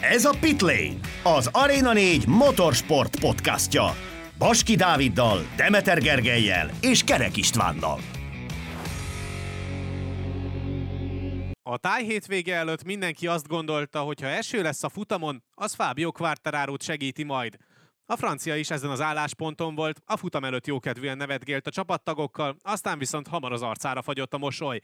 Ez a Pitlane, az Arena 4 motorsport podcastja. Baski Dáviddal, Demeter Gergelyel és Kerek Istvánnal. A táj hétvége előtt mindenki azt gondolta, hogy ha eső lesz a futamon, az Fábio quartararo segíti majd. A francia is ezen az állásponton volt, a futam előtt jókedvűen nevetgélt a csapattagokkal, aztán viszont hamar az arcára fagyott a mosoly.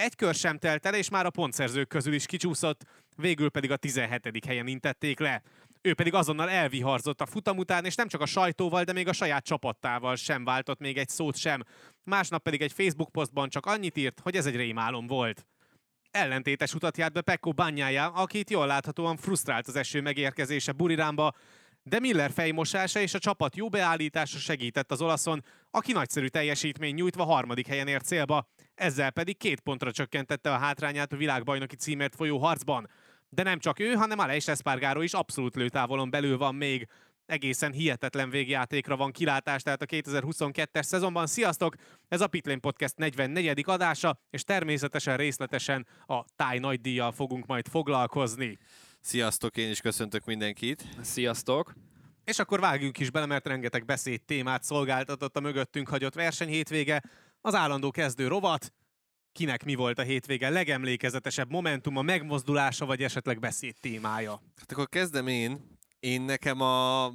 Egy kör sem telt el, és már a pontszerzők közül is kicsúszott, végül pedig a 17. helyen intették le. Ő pedig azonnal elviharzott a futam után, és nem csak a sajtóval, de még a saját csapattával sem váltott még egy szót sem. Másnap pedig egy Facebook posztban csak annyit írt, hogy ez egy rémálom volt. Ellentétes utat járt be Pekko bányája, akit jól láthatóan frusztrált az eső megérkezése Burirámba, de Miller fejmosása és a csapat jó beállítása segített az olaszon, aki nagyszerű teljesítmény nyújtva harmadik helyen ért célba, ezzel pedig két pontra csökkentette a hátrányát a világbajnoki címért folyó harcban. De nem csak ő, hanem Aleix Espargaro is abszolút lőtávolon belül van még. Egészen hihetetlen végjátékra van kilátás, tehát a 2022-es szezonban. Sziasztok! Ez a Pitlane Podcast 44. adása, és természetesen részletesen a táj nagydíjjal fogunk majd foglalkozni. Sziasztok, én is köszöntök mindenkit. Sziasztok! És akkor vágjunk is bele, mert rengeteg beszéd témát szolgáltatott a mögöttünk hagyott verseny hétvége. Az állandó kezdő rovat, kinek mi volt a hétvége legemlékezetesebb a megmozdulása, vagy esetleg beszéd témája? Hát akkor kezdem én. Én nekem a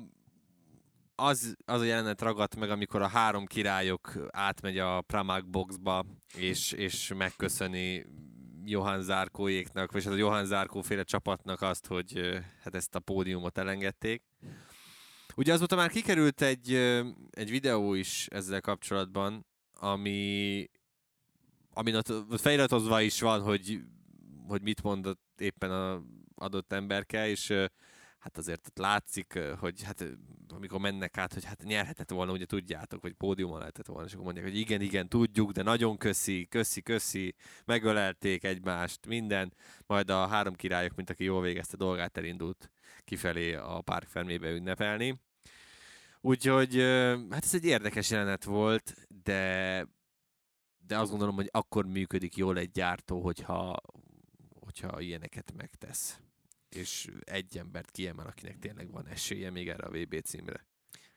az, az a jelenet ragadt meg, amikor a három királyok átmegy a Pramag boxba, és, és megköszöni Johan Zárkóéknak, vagy hát a Johan Zárkó féle csapatnak azt, hogy hát ezt a pódiumot elengedték. Ugye azóta már kikerült egy, egy videó is ezzel kapcsolatban, ami amin ott feliratozva is van, hogy, hogy mit mondott éppen az adott emberke, és hát azért ott látszik, hogy hát amikor mennek át, hogy hát nyerhetett volna, ugye tudjátok, hogy pódiumon lehetett volna, és akkor mondják, hogy igen, igen, tudjuk, de nagyon köszi, köszi, köszi, megölelték egymást, minden, majd a három királyok, mint aki jól végezte dolgát, elindult kifelé a párk felmébe ünnepelni. Úgyhogy hát ez egy érdekes jelenet volt, de de azt gondolom, hogy akkor működik jól egy gyártó, hogyha, hogyha ilyeneket megtesz. És egy embert kiemel, akinek tényleg van esélye még erre a VB címre.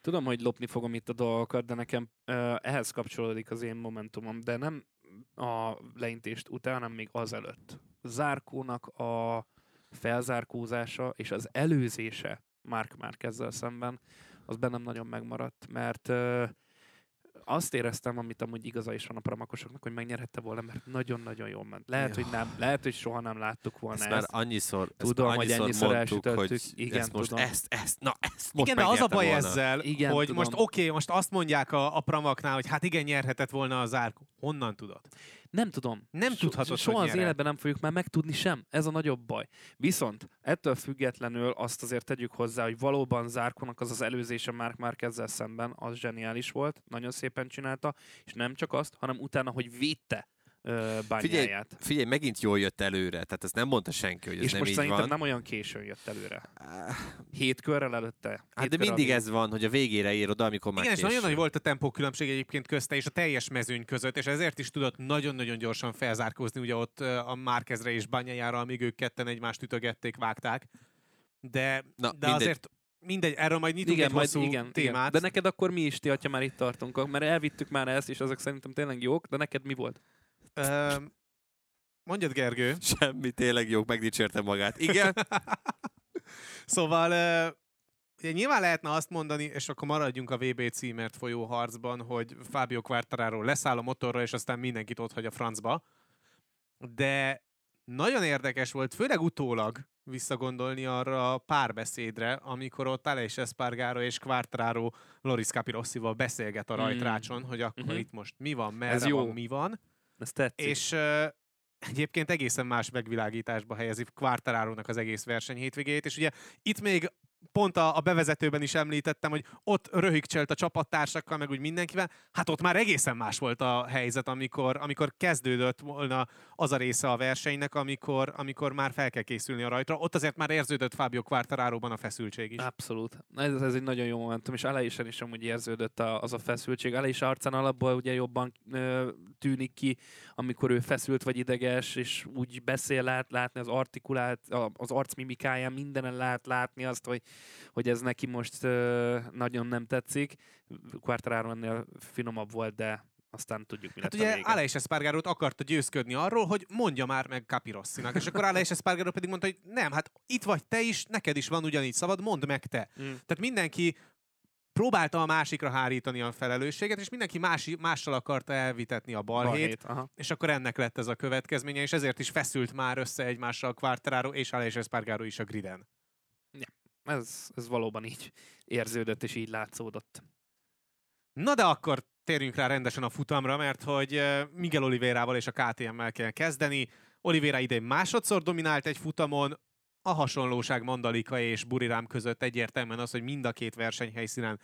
Tudom, hogy lopni fogom itt a dolgokat, de nekem uh, ehhez kapcsolódik az én momentumom, de nem a leintést után, hanem még azelőtt. Zárkónak a felzárkózása és az előzése Mark Márkezzel szemben, az bennem nagyon megmaradt, mert uh, azt éreztem, amit amúgy igaza is van a pramakosoknak, hogy megnyerhette volna, mert nagyon-nagyon jól ment. Lehet, hogy nem, lehet, hogy soha nem láttuk volna ezt. ezt. már annyiszor, tudom, ezt hogy ennyiszer mondtuk, hogy igen, ezt most, tudom. ezt, ezt, na, ezt most Igen, de az a baj volna. ezzel, Igen, hogy tudom. most oké, okay, most azt mondják a, a pramaknál, hogy hát igen, nyerhetett volna az árk. Honnan tudod? Nem tudom. Nem so, tudhatod, Soha az életben nem fogjuk már megtudni sem. Ez a nagyobb baj. Viszont ettől függetlenül azt azért tegyük hozzá, hogy valóban Zárkonak az az előzése Mark Márkezzel szemben, az zseniális volt, nagyon szépen csinálta, és nem csak azt, hanem utána, hogy védte ö, Figyelj, bányáját. figyelj, megint jól jött előre, tehát ezt nem mondta senki, hogy ez És nem most így szerintem van. nem olyan későn jött előre. Hét körrel előtte. Hát hét de körrel mindig ez van, hogy a végére ér oda, amikor már Igen, és nagyon késő. nagy volt a tempókülönbség egyébként közte és a teljes mezőny között, és ezért is tudott nagyon-nagyon gyorsan felzárkózni, ugye ott a Márkezre és Bányájára, amíg ők ketten egymást ütögették, vágták. De, Na, de mindegy. azért mindegy, erről majd nyitunk igen, egy majd hosszú igen, témát. igen. De neked akkor mi is, ti, ha már itt tartunk? Mert elvittük már ezt, és azok szerintem tényleg jók, de neked mi volt? Mondjad, Gergő. Semmi, tényleg jók, megdicsérte magát. Igen, Szóval ugye nyilván lehetne azt mondani, és akkor maradjunk a VB címért folyó harcban, hogy Fábio Quartararo leszáll a motorra, és aztán mindenkit ott hagy a francba. De nagyon érdekes volt, főleg utólag visszagondolni arra a párbeszédre, amikor ott Aleix Espargaro és Quartararo Loris Capirossival beszélget a Mm. rajtrácson, hogy akkor Mhm. itt most mi van, merre Ez jó. van, mi van. Ez tetszik. És uh, egyébként egészen más megvilágításba helyezi Quartararo-nak az egész verseny hétvégét, és ugye itt még pont a, a bevezetőben is említettem, hogy ott röhigcselt a csapattársakkal, meg úgy mindenkivel, hát ott már egészen más volt a helyzet, amikor, amikor kezdődött volna az a része a versenynek, amikor, amikor már fel kell készülni a rajtra. Ott azért már érződött Fábio Quartararo-ban a feszültség is. Abszolút. Ez, ez egy nagyon jó momentum, és elejésen is amúgy érződött a, az a feszültség. Elejés arcán alapból ugye jobban ö, tűnik ki, amikor ő feszült vagy ideges, és úgy beszél, lehet látni az artikulált, az arcmimikáján, mindenen lehet látni azt, hogy hogy ez neki most nagyon nem tetszik. Quartararo ennél finomabb volt, de aztán tudjuk, mi hát lett ugye a vége. Aleix Espargarót akarta győzködni arról, hogy mondja már meg Capirossinak, és akkor Aleix Espargaró pedig mondta, hogy nem, hát itt vagy te is, neked is van ugyanígy szabad, mondd meg te. Mm. Tehát mindenki próbálta a másikra hárítani a felelősséget, és mindenki más, mással akarta elvitetni a balhét, Balhét, és akkor ennek lett ez a következménye, és ezért is feszült már össze egymással Quartararo és Aleix Espargaró is a griden. Ez, ez valóban így érződött, és így látszódott. Na de akkor térjünk rá rendesen a futamra, mert hogy Miguel Oliveirával és a KTM-mel kell kezdeni. Oliveira idén másodszor dominált egy futamon, a hasonlóság Mandalika és Burirám között egyértelműen az, hogy mind a két versenyhelyszínen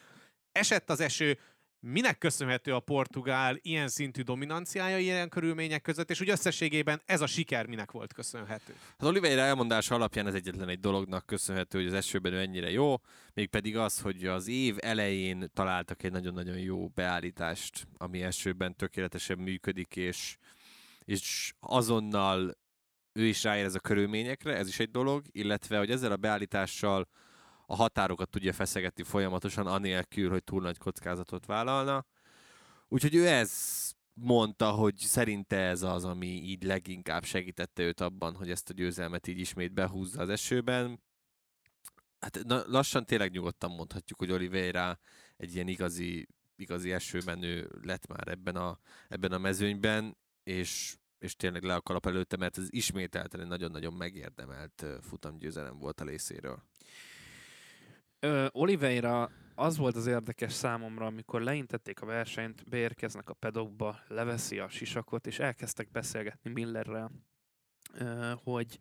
esett az eső, minek köszönhető a portugál ilyen szintű dominanciája ilyen körülmények között, és úgy összességében ez a siker minek volt köszönhető? Az Oliveira elmondása alapján ez egyetlen egy dolognak köszönhető, hogy az esőben ő ennyire jó, mégpedig az, hogy az év elején találtak egy nagyon-nagyon jó beállítást, ami esőben tökéletesen működik, és, és azonnal ő is ráérez a körülményekre, ez is egy dolog, illetve, hogy ezzel a beállítással a határokat tudja feszegetni folyamatosan, anélkül, hogy túl nagy kockázatot vállalna. Úgyhogy ő ez mondta, hogy szerinte ez az, ami így leginkább segítette őt abban, hogy ezt a győzelmet így ismét behúzza az esőben. Hát na, lassan tényleg nyugodtan mondhatjuk, hogy Oliveira egy ilyen igazi, igazi esőmenő lett már ebben a, ebben a mezőnyben, és, és tényleg le a kalap előtte, mert ez ismételten egy nagyon-nagyon megérdemelt futamgyőzelem volt a részéről. Ö, Oliveira az volt az érdekes számomra, amikor leintették a versenyt, beérkeznek a pedokba, leveszi a sisakot, és elkezdtek beszélgetni Millerrel, ö, hogy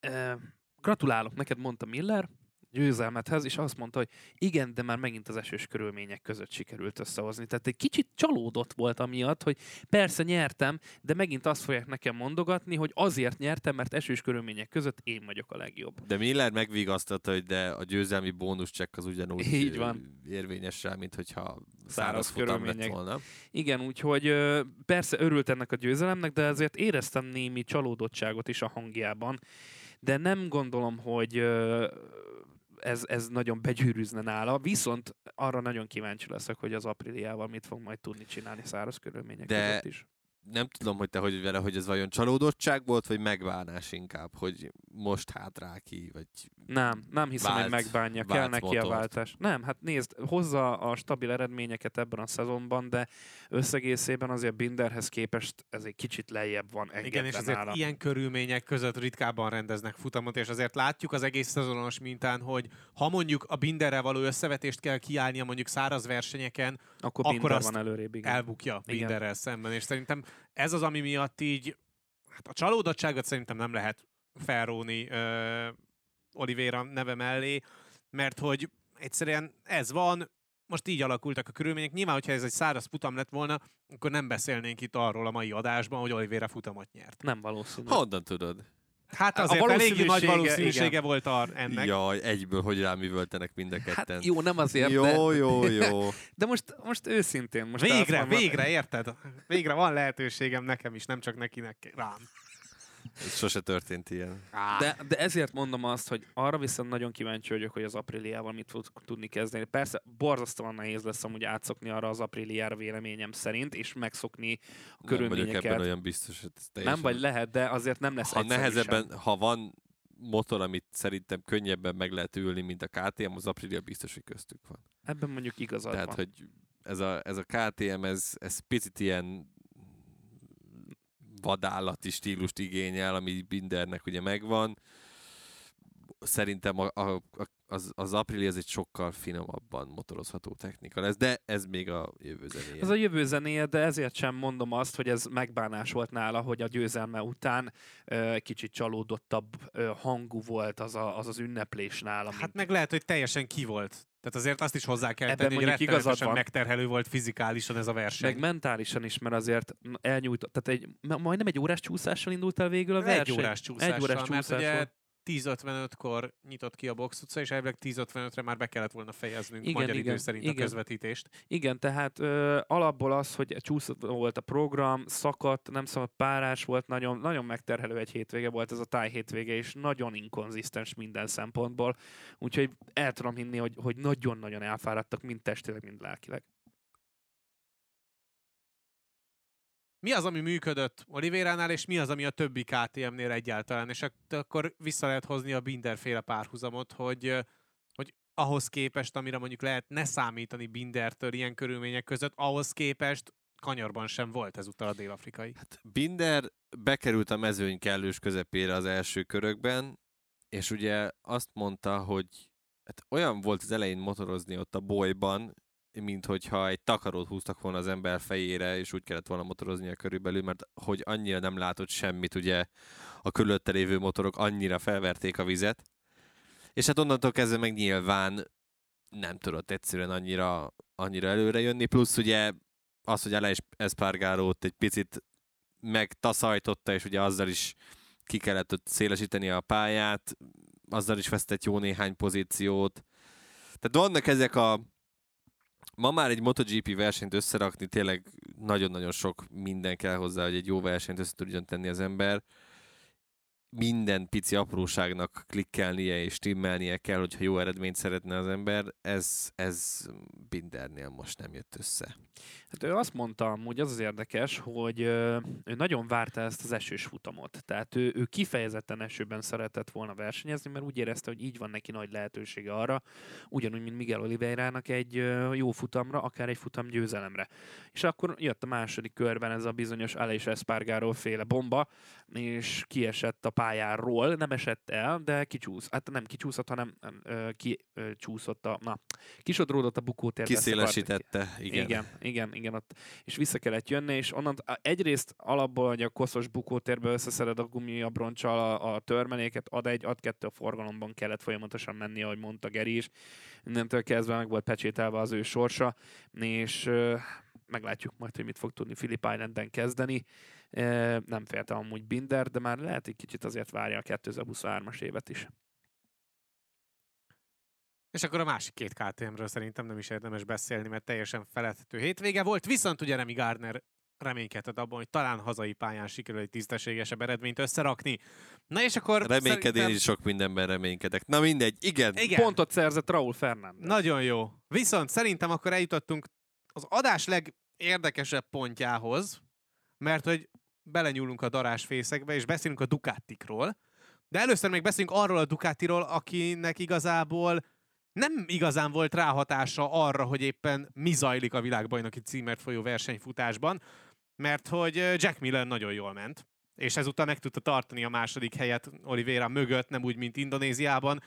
ö, gratulálok, neked mondta Miller, győzelmethez, és azt mondta, hogy igen, de már megint az esős körülmények között sikerült összehozni. Tehát egy kicsit csalódott volt amiatt, hogy persze nyertem, de megint azt fogják nekem mondogatni, hogy azért nyertem, mert esős körülmények között én vagyok a legjobb. De Miller megvigasztalta, hogy de a győzelmi bónuszcsekk az ugyanúgy Így van. érvényes rá, mint hogyha száraz, futam lett körülmények. volna. Igen, úgyhogy persze örült ennek a győzelemnek, de azért éreztem némi csalódottságot is a hangjában. De nem gondolom, hogy ez, ez nagyon begyűrűzne nála, viszont arra nagyon kíváncsi leszek, hogy az apríliával mit fog majd tudni csinálni száraz körülmények De- között is. Nem tudom, hogy te hogy vagy vele, hogy ez vajon csalódottság volt, vagy megbánás inkább, hogy most hátrál ki, vagy Nem, nem hiszem, Vált- hogy megbánja. Kell vált neki a motort. váltás. Nem, hát nézd, hozza a stabil eredményeket ebben a szezonban, de összegészében azért Binderhez képest ez egy kicsit lejjebb van Igen, és azért nála. ilyen körülmények között ritkábban rendeznek futamot, és azért látjuk az egész szezonos mintán, hogy ha mondjuk a Binderrel való összevetést kell kiállnia mondjuk száraz versenyeken, Akkor, akkor Binder azt van előrébb, igen. elbukja Igen. Binderrel szemben, és szerintem ez az, ami miatt így hát a csalódottságot szerintem nem lehet felróni uh, Oliveira neve mellé, mert hogy egyszerűen ez van, most így alakultak a körülmények. Nyilván, hogyha ez egy száraz futam lett volna, akkor nem beszélnénk itt arról a mai adásban, hogy Oliveira futamot nyert. Nem valószínű. honnan tudod? Hát A azért elég nagy valószínűsége, igen. volt ar- ennek. Jaj, egyből hogy ráművöltenek mind a ketten. Hát jó, nem azért, jó, de, jó, jó. de most, most őszintén. Most Végre, végre, érted? Végre van lehetőségem nekem is, nem csak nekinek rám. Ez sose történt ilyen. De, de ezért mondom azt, hogy arra viszont nagyon kíváncsi vagyok, hogy az apríliával mit fog tudni kezdeni. Persze borzasztóan nehéz lesz amúgy átszokni arra az apríliára véleményem szerint, és megszokni a Nem vagyok körülményeket. ebben olyan biztos, hogy ez Nem teljesen... vagy lehet, de azért nem lesz ha nehezebben, sem. ha van motor, amit szerintem könnyebben meg lehet ülni, mint a KTM, az Aprilia biztos, hogy köztük van. Ebben mondjuk igazad Tehát, van. hogy ez a, ez a KTM, ez, ez picit ilyen vadállati stílust igényel, ami Bindernek ugye megvan. szerintem a, a, az, az Aprilia ez egy sokkal finomabban motorozható technika lesz, de ez még a jövő zenéje. Ez a jövő zenéje, de ezért sem mondom azt, hogy ez megbánás volt nála, hogy a győzelme után ö, kicsit csalódottabb ö, hangú volt az, a, az az ünneplés nála. Hát mint- meg lehet, hogy teljesen ki volt. Tehát azért azt is hozzá kell Ebben tenni, hogy igazad van. megterhelő volt fizikálisan ez a verseny. meg mentálisan is, mert azért elnyújtott, tehát egy, ma- majdnem egy órás csúszással indult el végül a egy verseny. órás csúszással, Egy órás mert csúszás ugye. 10.55-kor nyitott ki a box utca, és elvileg 10.55-re már be kellett volna fejeznünk Igen, magyar idő igen, szerint a igen. közvetítést. Igen, tehát ö, alapból az, hogy csúszott volt a program, szakadt, nem szabad párás volt, nagyon, nagyon megterhelő egy hétvége volt ez a táj hétvége, és nagyon inkonzisztens minden szempontból. Úgyhogy el tudom hinni, hogy, hogy nagyon-nagyon elfáradtak, mind testileg, mind lelkileg. Mi az, ami működött Olivéránál, és mi az, ami a többi KTM-nél egyáltalán? És ak- akkor vissza lehet hozni a Binder-féle párhuzamot, hogy, hogy ahhoz képest, amire mondjuk lehet ne számítani Bindertől ilyen körülmények között, ahhoz képest kanyarban sem volt ezúttal a dél-afrikai. Hát Binder bekerült a mezőny kellős közepére az első körökben, és ugye azt mondta, hogy hát olyan volt az elején motorozni ott a bolyban, mint hogyha egy takarót húztak volna az ember fejére, és úgy kellett volna motoroznia körülbelül, mert hogy annyira nem látott semmit, ugye a körülötte lévő motorok annyira felverték a vizet. És hát onnantól kezdve meg nyilván nem tudott egyszerűen annyira, annyira előre jönni, plusz ugye az, hogy Aleix Espargarót egy picit megtaszajtotta, és ugye azzal is ki kellett szélesíteni a pályát, azzal is vesztett jó néhány pozíciót. Tehát vannak ezek a ma már egy MotoGP versenyt összerakni, tényleg nagyon-nagyon sok minden kell hozzá, hogy egy jó versenyt össze tudjon tenni az ember. Minden pici apróságnak klikkelnie és stimmelnie kell, hogyha jó eredményt szeretne az ember. Ez, ez Bindernél most nem jött össze. Hát ő azt mondta, hogy az az érdekes, hogy ő nagyon várta ezt az esős futamot. Tehát ő, ő kifejezetten esőben szeretett volna versenyezni, mert úgy érezte, hogy így van neki nagy lehetősége arra, ugyanúgy, mint Miguel Oliveira-nak egy jó futamra, akár egy futam győzelemre. És akkor jött a második körben ez a bizonyos Aleix Espargaró féle bomba, és kiesett a pályáról, nem esett el, de kicsúsz. Hát nem kicsúszott, hanem ö, kicsúszott a, na, kisodródott a ki- Kiszélesítette, igen. igen, igen, igen, ott, és vissza kellett jönni, és onnan egyrészt alapból, hogy a koszos bukótérbe összeszeded a gumiabroncsal a, a törmeléket, ad egy, ad kettő a forgalomban kellett folyamatosan menni, ahogy mondta Geri is. Innentől kezdve meg volt pecsételve az ő sorsa, és ö, meglátjuk majd, hogy mit fog tudni Philip Islanden kezdeni. Nem félte amúgy Binder, de már lehet egy kicsit azért várja a 2023-as évet is. És akkor a másik két KTM-ről szerintem nem is érdemes beszélni, mert teljesen feledhető hétvége volt, viszont ugye Remy Gardner reménykedett abban, hogy talán hazai pályán sikerül egy tisztességesebb eredményt összerakni. Na és akkor Reménykedni szerintem... is sok mindenben reménykedek. Na mindegy, igen. Igen. Pontot szerzett Raúl Fernández. Nagyon jó. Viszont szerintem akkor eljutottunk az adás legérdekesebb pontjához, mert hogy belenyúlunk a darásfészekbe, és beszélünk a Ducatikról. De először még beszélünk arról a Ducatiról, akinek igazából nem igazán volt ráhatása arra, hogy éppen mi zajlik a világbajnoki címert folyó versenyfutásban, mert hogy Jack Miller nagyon jól ment, és ezúttal meg tudta tartani a második helyet Oliveira mögött, nem úgy, mint Indonéziában.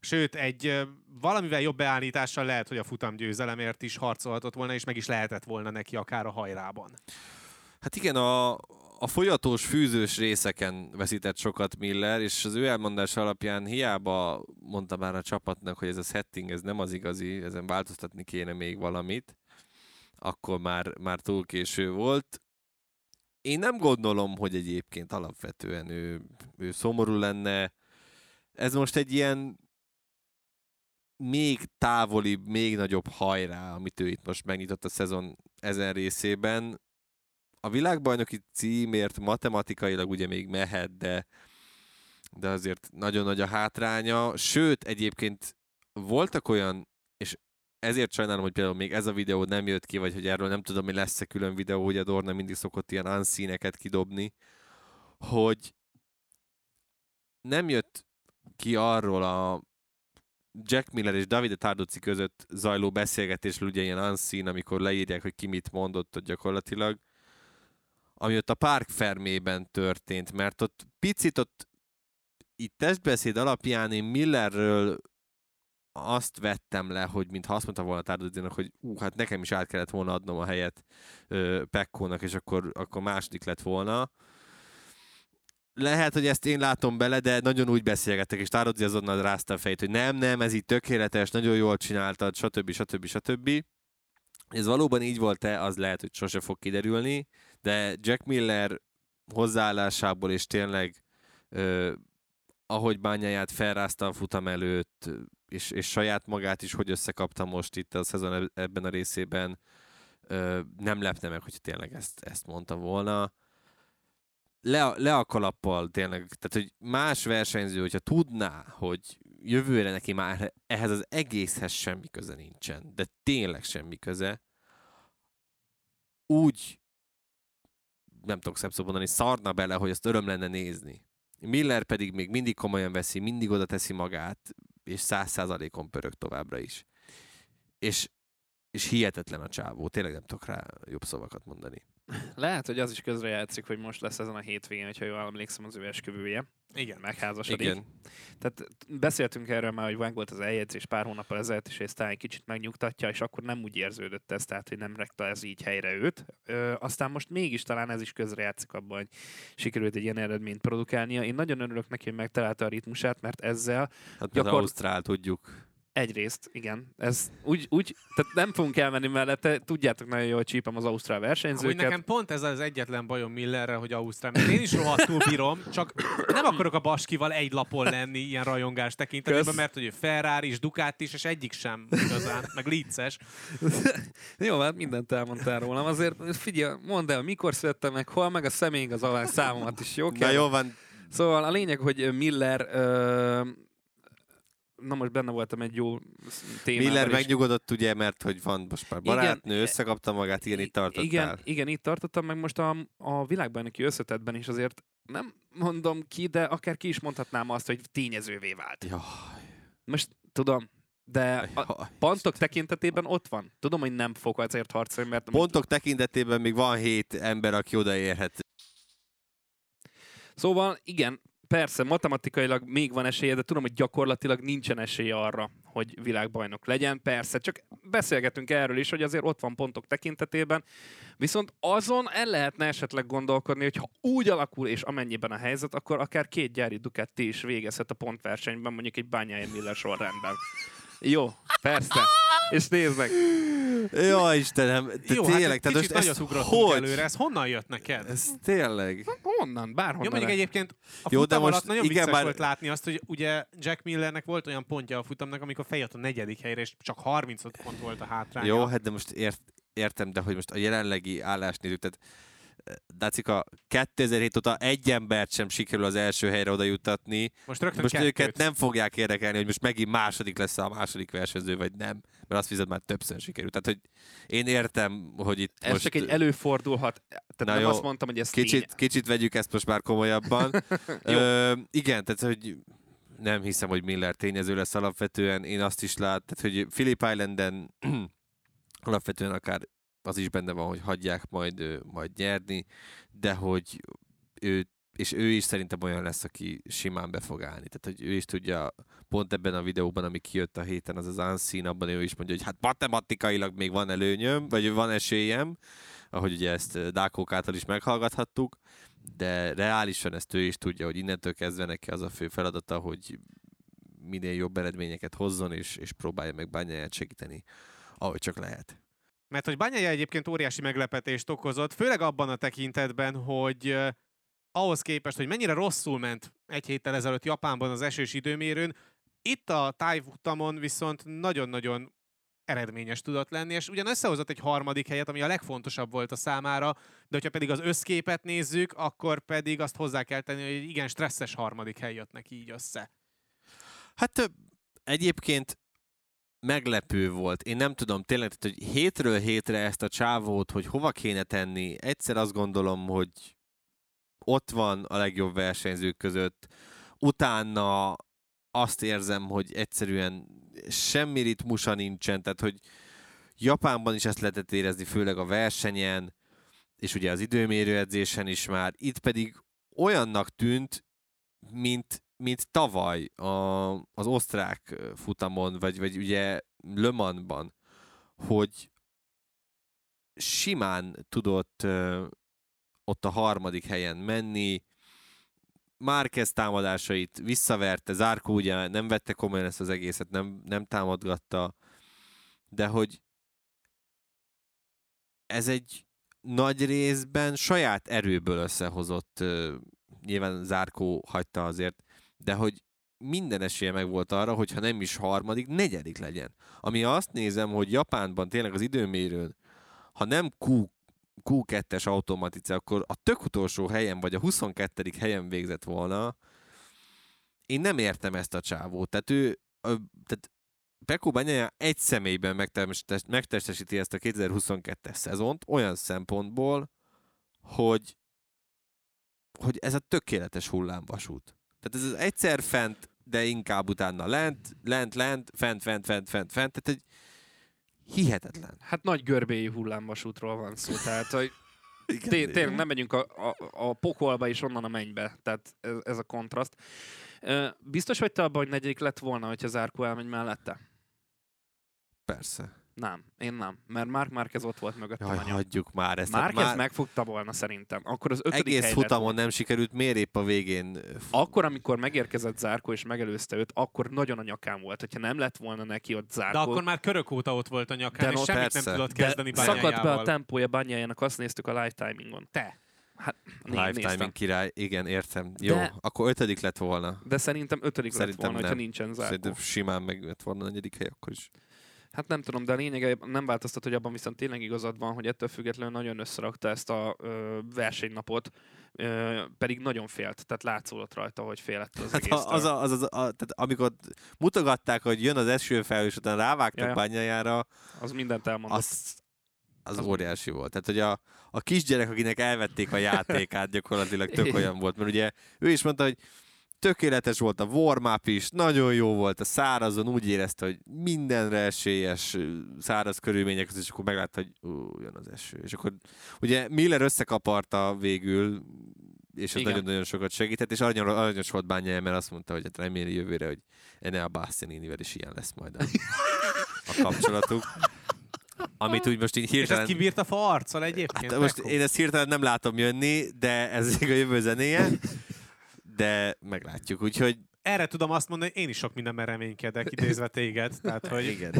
Sőt, egy valamivel jobb beállítással lehet, hogy a futam győzelemért is harcolhatott volna, és meg is lehetett volna neki akár a hajrában. Hát igen, a, a folyatós fűzős részeken veszített sokat Miller, és az ő elmondás alapján hiába mondta már a csapatnak, hogy ez a setting, ez nem az igazi, ezen változtatni kéne még valamit, akkor már, már túl késő volt. Én nem gondolom, hogy egyébként alapvetően ő, ő szomorú lenne. Ez most egy ilyen még távolibb, még nagyobb hajrá, amit ő itt most megnyitott a szezon ezen részében. A világbajnoki címért matematikailag ugye még mehet, de, de azért nagyon nagy a hátránya. Sőt, egyébként voltak olyan, és ezért sajnálom, hogy például még ez a videó nem jött ki, vagy hogy erről nem tudom, hogy lesz-e külön videó, hogy a Dorna mindig szokott ilyen unszíneket kidobni, hogy nem jött ki arról a Jack Miller és Davide Tardozzi között zajló beszélgetésről, ugye ilyen unseen, amikor leírják, hogy ki mit mondott ott gyakorlatilag, ami ott a Park Fermében történt, mert ott picit ott itt testbeszéd alapján én Millerről azt vettem le, hogy mintha azt mondta volna Tárdodzinak, hogy ú, hát nekem is át kellett volna adnom a helyet Pekkónak, és akkor, akkor második lett volna. Lehet, hogy ezt én látom bele, de nagyon úgy beszélgettek, és Tárodzi azonnal rázta a fejét, hogy nem, nem, ez így tökéletes, nagyon jól csináltad, stb. stb. stb. Ez valóban így volt-e, az lehet, hogy sose fog kiderülni, de Jack Miller hozzáállásából és tényleg ö, ahogy bányáját felrázta a futam előtt, és, és saját magát is hogy összekapta most itt a szezon ebben a részében, ö, nem lepne meg, hogy tényleg ezt, ezt mondta volna. Le, le a kalappal tényleg, tehát hogy más versenyző, hogyha tudná, hogy jövőre neki már ehhez az egészhez semmi köze nincsen, de tényleg semmi köze, úgy nem tudok szebb szóval mondani, szarna bele, hogy azt öröm lenne nézni. Miller pedig még mindig komolyan veszi, mindig oda teszi magát, és száz százalékon pörög továbbra is. És, és hihetetlen a csávó, tényleg nem tudok rá jobb szavakat mondani. Lehet, hogy az is közrejátszik, hogy most lesz ezen a hétvégén, hogyha jól emlékszem, az ő esküvője. Igen. Megházasodik. Igen. Tehát beszéltünk erről már, hogy van volt az eljegyzés pár hónappal ezelőtt, és ezt talán egy kicsit megnyugtatja, és akkor nem úgy érződött ez, tehát hogy nem rekta ez így helyre őt. Ö, aztán most mégis talán ez is közrejátszik abban, hogy sikerült egy ilyen eredményt produkálnia. Én nagyon örülök neki, hogy megtalálta a ritmusát, mert ezzel Hát Gyakor... Gyakor- Ausztrál tudjuk. Egyrészt, igen. Ez úgy, úgy, tehát nem fogunk elmenni mellette, tudjátok nagyon jól csípem az ausztrál Hogy versenyzőket. nekem pont ez az egyetlen bajom Millerrel, hogy Ausztrál. Mert én is rohadtul bírom, csak nem akarok a Baskival egy lapon lenni ilyen rajongás tekintetében, Kösz. mert hogy Ferrari is, Ducati is, és egyik sem igazán, meg Litces. Jó, hát mindent elmondtál rólam. Azért figyelj, mondd el, mikor születtem meg, hol, meg a személyig az alá számomat is, jó? Na Kell? jó van, Szóval a lényeg, hogy Miller, ö, na most benne voltam egy jó témában Miller megnyugodott ugye, mert hogy van most már Igen, barátnő, e- összekapta magát, igen, itt tartottál. Igen, igen, itt tartottam, meg most a, a világbajnoki összetetben is azért nem mondom ki, de akár ki is mondhatnám azt, hogy tényezővé vált. Jaj, Most tudom, de a pontok tekintetében ott van. Tudom, hogy nem fog azért harcolni, mert Pontok tekintetében még van hét ember, aki odaérhet. Szóval igen, persze, matematikailag még van esélye, de tudom, hogy gyakorlatilag nincsen esélye arra, hogy világbajnok legyen. Persze, csak beszélgetünk erről is, hogy azért ott van pontok tekintetében, viszont azon el lehetne esetleg gondolkodni, hogy ha úgy alakul és amennyiben a helyzet, akkor akár két gyári Ducati is végezhet a pontversenyben, mondjuk egy Bányai Miller sorrendben. Jó, persze. És nézd meg, Jó, Istenem, te Jó, tényleg, hát tehát kicsit most nagyot ez ugrottunk hogy? előre. Ez honnan jött neked? Ez tényleg. honnan, bárhonnan. Jó, mondjuk egyébként a Jó, de futam most alatt nagyon igen, vicces már- volt látni azt, hogy ugye Jack Millernek volt olyan pontja a futamnak, amikor feljött a negyedik helyre, és csak 35 pont volt a hátránya. Jó, hát de most ért, értem, de hogy most a jelenlegi állás nézzük, tehát Dacika 2007 óta egy embert sem sikerül az első helyre oda juttatni. most rögtön Most kettőt. őket nem fogják érdekelni, hogy most megint második lesz a második versenyző, vagy nem. Mert azt viszont már többször sikerült. Tehát, hogy én értem, hogy itt Ez most... csak egy előfordulhat. Tehát Na nem jó, azt mondtam, hogy ez tény. Kicsit, kicsit vegyük ezt most már komolyabban. Ö, igen, tehát hogy nem hiszem, hogy Miller tényező lesz alapvetően. Én azt is lát, tehát hogy Philip Islanden alapvetően akár az is benne van, hogy hagyják majd, majd nyerni, de hogy ő, és ő is szerintem olyan lesz, aki simán be fog állni. Tehát, hogy ő is tudja, pont ebben a videóban, ami kijött a héten, az az Unseen, abban ő is mondja, hogy hát matematikailag még van előnyöm, vagy van esélyem, ahogy ugye ezt Dákók által is meghallgathattuk, de reálisan ezt ő is tudja, hogy innentől kezdve neki az a fő feladata, hogy minél jobb eredményeket hozzon, és, és próbálja meg bányáját segíteni, ahogy csak lehet. Mert hogy Banyaja egyébként óriási meglepetést okozott, főleg abban a tekintetben, hogy ahhoz képest, hogy mennyire rosszul ment egy héttel ezelőtt Japánban az esős időmérőn, itt a tájfutamon viszont nagyon-nagyon eredményes tudott lenni, és ugyan összehozott egy harmadik helyet, ami a legfontosabb volt a számára, de hogyha pedig az összképet nézzük, akkor pedig azt hozzá kell tenni, hogy egy igen stresszes harmadik hely jött neki így össze. Hát egyébként meglepő volt. Én nem tudom tényleg, tehát, hogy hétről hétre ezt a csávót, hogy hova kéne tenni, egyszer azt gondolom, hogy ott van a legjobb versenyzők között, utána azt érzem, hogy egyszerűen semmi ritmusa nincsen, tehát hogy Japánban is ezt lehetett érezni, főleg a versenyen, és ugye az időmérő edzésen is már, itt pedig olyannak tűnt, mint, mint tavaly a, az osztrák futamon, vagy, vagy ugye Le hogy simán tudott ö, ott a harmadik helyen menni, Márquez támadásait visszaverte, Zárkó ugye nem vette komolyan ezt az egészet, nem, nem támadgatta, de hogy ez egy nagy részben saját erőből összehozott, nyilván Zárkó hagyta azért, de hogy minden esélye meg volt arra, hogy ha nem is harmadik, negyedik legyen. Ami azt nézem, hogy Japánban tényleg az időmérőn, ha nem Q, Q2-es automatice, akkor a tök utolsó helyen, vagy a 22. helyen végzett volna, én nem értem ezt a csávót. Tehát ő, tehát Pekó Banyaya egy személyben megtest, megtestesíti ezt a 2022-es szezont olyan szempontból, hogy, hogy ez a tökéletes hullámvasút. Tehát ez az egyszer fent, de inkább utána lent, lent, lent, fent, fent, fent, fent, fent. Tehát egy hihetetlen. Hát nagy görbéjű hullámvasútról van szó, tehát hogy té- tényleg nem megyünk a, a, a pokolba és onnan a mennybe, tehát ez, ez a kontraszt. Biztos vagy te abban, hogy negyedik lett volna, hogyha Zárkó elmegy mellette? Persze. Nem, én nem, mert Mark Márquez ott volt mögöttem Jaj, a nyom. hagyjuk már ezt. Tehát Márquez már megfogta volna szerintem. Akkor az ötödik egész hely lett futamon nem sikerült, miért épp a végén Akkor, amikor megérkezett Zárkó és megelőzte őt, akkor nagyon a nyakán volt. Hogyha nem lett volna neki ott Zárkó, De akkor már körök óta ott volt a nyakán, De és semmit persze. nem tudott de kezdeni szakadt be a tempója bányájának, azt néztük a live timingon. Te. Hát, timing király, igen, értem. Jó, De- akkor ötödik lett volna. De szerintem ötödik Szerintem lett volna, nem. hogyha nincsen Zárkó. Szerintem simán meg lett volna a negyedik hely akkor is. Hát nem tudom, de a lényege nem változtat, hogy abban viszont tényleg igazad van, hogy ettől függetlenül nagyon összerakta ezt a ö, versenynapot, ö, pedig nagyon félt, tehát látszódott rajta, hogy félett az Hát az, a, az, az, a, tehát amikor mutogatták, hogy jön az esőfel, és utána rávágtak bányájára, az mindent elmondott. az, az óriási volt. Tehát, hogy a, a kisgyerek, akinek elvették a játékát, gyakorlatilag tök olyan volt. Mert ugye ő is mondta, hogy tökéletes volt a warm is, nagyon jó volt a szárazon, úgy érezte, hogy mindenre esélyes száraz körülmények között, és akkor meglátta, hogy ú, jön az eső. És akkor ugye Miller összekaparta végül, és ez Igen. nagyon-nagyon sokat segített, és aranyos, aranyos volt bányája, mert azt mondta, hogy hát reméli jövőre, hogy Enea Bastianinivel is ilyen lesz majd a, a kapcsolatuk. Amit úgy most így És hirtelen... ezt kibírta fa arccal egyébként? Hát most én ezt hirtelen nem látom jönni, de ez még a jövő zenéje. De meglátjuk, úgyhogy Erre tudom azt mondani, hogy én is sok mindenben reménykedek, idézve téged. Tehát, hogy igen,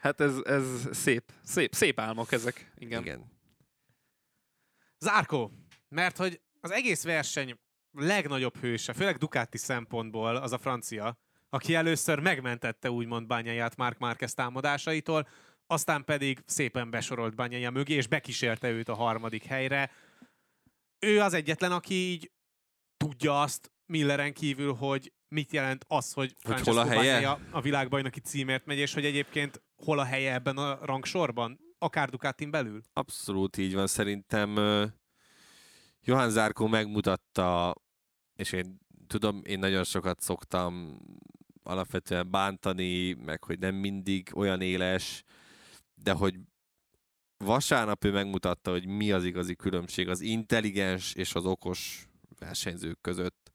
Hát ez, ez szép, szép, szép álmok ezek. Igen. igen. Zárkó, mert hogy az egész verseny legnagyobb hőse, főleg Ducati szempontból az a francia, aki először megmentette úgymond bányáját Mark Márquez támadásaitól, aztán pedig szépen besorolt bányája mögé, és bekísérte őt a harmadik helyre. Ő az egyetlen, aki így tudja azt Milleren kívül, hogy mit jelent az, hogy hol a helye? Bagnaia a világbajnoki címért megy, és hogy egyébként hol a helye ebben a rangsorban, akár Ducatin belül. Abszolút így van. Szerintem ö, Johann Zárkó megmutatta, és én tudom, én nagyon sokat szoktam alapvetően bántani, meg hogy nem mindig olyan éles, de hogy vasárnap ő megmutatta, hogy mi az igazi különbség az intelligens és az okos versenyzők között,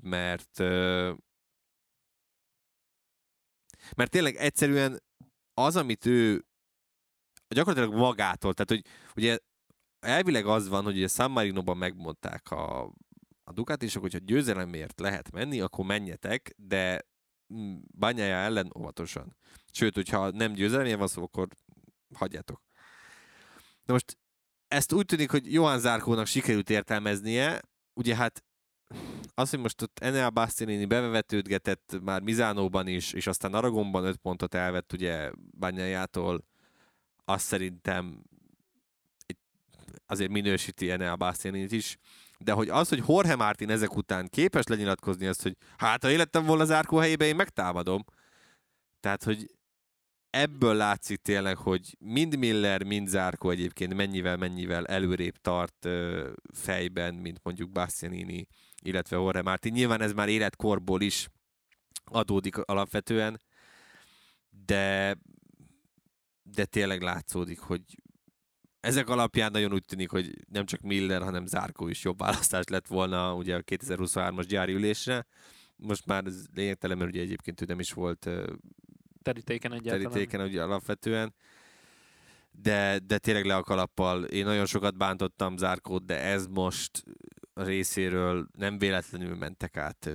mert mert tényleg egyszerűen az, amit ő gyakorlatilag magától, tehát hogy ugye elvileg az van, hogy ugye San Marino-ban megmondták a, a Ducatisok, hogyha győzelemért lehet menni, akkor menjetek, de mm, bányája ellen óvatosan. Sőt, hogyha nem győzelemért van szó, akkor hagyjátok. Na most ezt úgy tűnik, hogy Johan Zárkónak sikerült értelmeznie, ugye hát az, hogy most ott Enea Bastianini bevetődgetett már Mizánóban is, és aztán Aragonban 5 pontot elvett ugye Bányájától, azt szerintem azért minősíti Enea Bastianinit is, de hogy az, hogy Jorge Martin ezek után képes lenyilatkozni azt, hogy hát ha életem volna Zárkó helyébe, én megtámadom. Tehát, hogy ebből látszik tényleg, hogy mind Miller, mind Zárkó egyébként mennyivel-mennyivel előrébb tart fejben, mint mondjuk Bastianini, illetve Jorge Martin. Nyilván ez már életkorból is adódik alapvetően, de de tényleg látszódik, hogy ezek alapján nagyon úgy tűnik, hogy nem csak Miller, hanem Zárkó is jobb választás lett volna ugye a 2023-as gyári ülésre. Most már ez lényegtelen, mert ugye egyébként ő nem is volt Terítéken egyáltalán. terítéken ugye alapvetően. De, de tényleg le a kalappal. Én nagyon sokat bántottam Zárkót, de ez most a részéről nem véletlenül mentek át ö,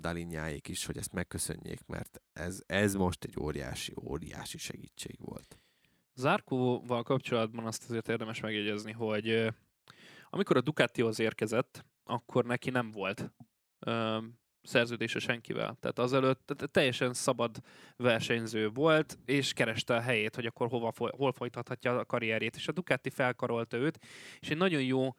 Dalinjáék is, hogy ezt megköszönjék, mert ez, ez most egy óriási, óriási segítség volt. Zárkóval kapcsolatban azt azért érdemes megjegyezni, hogy amikor a Ducatihoz érkezett, akkor neki nem volt szerződése senkivel. Tehát azelőtt teljesen szabad versenyző volt, és kereste a helyét, hogy akkor hova, hol folytathatja a karrierjét. És a Ducati felkarolta őt, és egy nagyon jó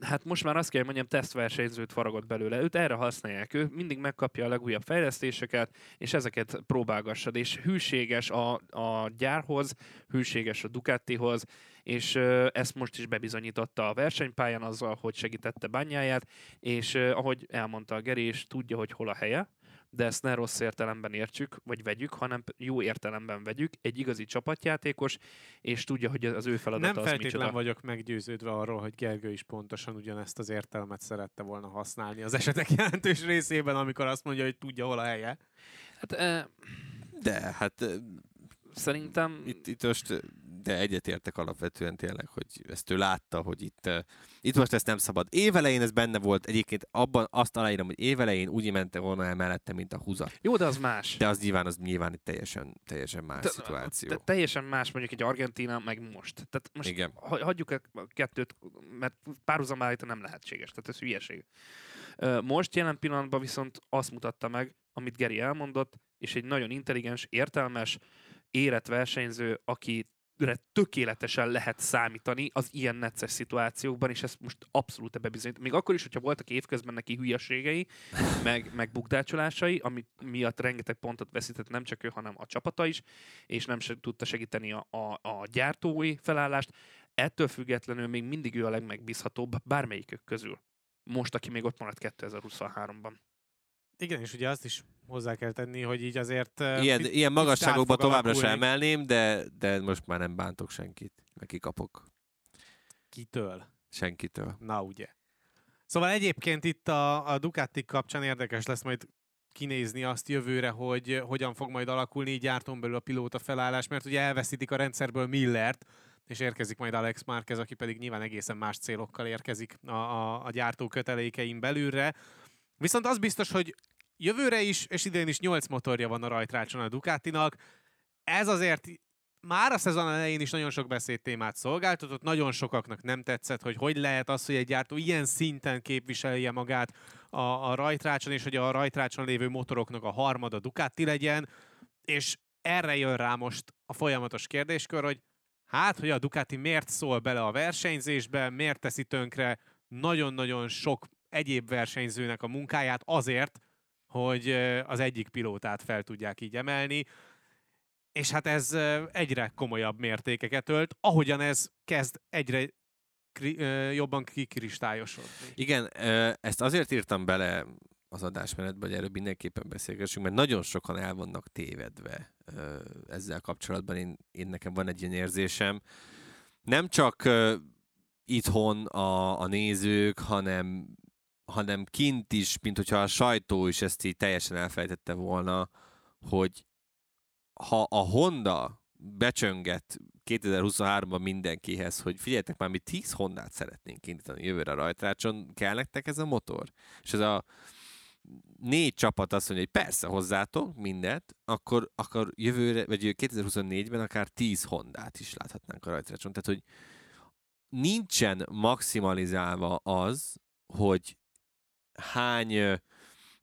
hát most már azt kell, hogy mondjam, tesztversenyzőt faragott belőle. Őt erre használják. Ő mindig megkapja a legújabb fejlesztéseket, és ezeket próbálgassad. És hűséges a, a gyárhoz, hűséges a Ducatihoz, és ö, ezt most is bebizonyította a versenypályán azzal, hogy segítette bányáját, és ö, ahogy elmondta a Geri, és tudja, hogy hol a helye, de ezt ne rossz értelemben értsük, vagy vegyük, hanem jó értelemben vegyük. Egy igazi csapatjátékos, és tudja, hogy az ő feladata Nem az feltétlen micsoda. vagyok meggyőződve arról, hogy Gergő is pontosan ugyanezt az értelmet szerette volna használni az esetek jelentős részében, amikor azt mondja, hogy tudja, hol a helye. Hát, e, De hát szerintem itt, itt most, de egyetértek alapvetően tényleg, hogy ezt ő látta, hogy itt, ö, itt most ezt nem szabad. Évelején ez benne volt, egyébként abban azt aláírom, hogy évelején úgy mente volna el mellette, mint a húzat. jó, de az más. De az nyilván, az nyilván egy teljesen, teljesen más Te- szituáció. Te, teljesen más mondjuk egy Argentina, meg most. Tehát most Igen. ha- hagyjuk a kettőt, mert párhuzam állítani nem lehetséges, tehát ez hülyeség. Most jelen pillanatban viszont azt mutatta meg, amit Geri elmondott, és egy nagyon intelligens, értelmes, érett versenyző, aki tökéletesen lehet számítani az ilyen necces szituációkban, és ezt most abszolút bebizonyít. Még akkor is, hogyha voltak évközben neki hülyeségei, meg, meg bukdácsolásai, ami miatt rengeteg pontot veszített nem csak ő, hanem a csapata is, és nem se tudta segíteni a, a, a gyártói felállást. Ettől függetlenül még mindig ő a legmegbízhatóbb bármelyikük közül. Most, aki még ott maradt 2023-ban. Igen, és ugye azt is hozzá kell tenni, hogy így azért... Ilyen, picit ilyen fog továbbra sem emelném, de, de most már nem bántok senkit. Meg kikapok Kitől? senkitől. Na ugye. Szóval egyébként itt a, a Ducati kapcsán érdekes lesz majd kinézni azt jövőre, hogy hogyan fog majd alakulni így gyártón belül a pilóta felállás, mert ugye elveszítik a rendszerből Millert, és érkezik majd Alex Márquez, aki pedig nyilván egészen más célokkal érkezik a, a, a gyártó kötelékein belülre. Viszont az biztos, hogy jövőre is, és idén is 8 motorja van a rajtrácson a Ducatinak. Ez azért már a szezon elején is nagyon sok beszédtémát szolgáltatott, nagyon sokaknak nem tetszett, hogy hogy lehet az, hogy egy gyártó ilyen szinten képviselje magát a, a rajtrácson, és hogy a rajtrácson lévő motoroknak a harmada Ducati legyen, és erre jön rá most a folyamatos kérdéskör, hogy hát, hogy a Ducati miért szól bele a versenyzésbe, miért teszi tönkre nagyon-nagyon sok egyéb versenyzőnek a munkáját azért, hogy az egyik pilótát fel tudják így emelni és hát ez egyre komolyabb mértékeket ölt, ahogyan ez kezd egyre jobban kikristályosodni. Igen, ezt azért írtam bele az adásmenetbe, hogy erről mindenképpen beszélgessünk, mert nagyon sokan el vannak tévedve ezzel kapcsolatban. Én, én nekem van egy ilyen érzésem. Nem csak itthon a, a nézők, hanem, hanem kint is, mint hogyha a sajtó is ezt így teljesen elfelejtette volna, hogy ha a Honda becsönget 2023-ban mindenkihez, hogy figyeljetek már, mi 10 Hondát szeretnénk indítani jövőre a rajtrácson, kell nektek ez a motor? És ez a négy csapat azt mondja, hogy persze hozzátok mindent, akkor, akkor jövőre, vagy 2024-ben akár 10 Hondát is láthatnánk a rajtrácson. Tehát, hogy nincsen maximalizálva az, hogy hány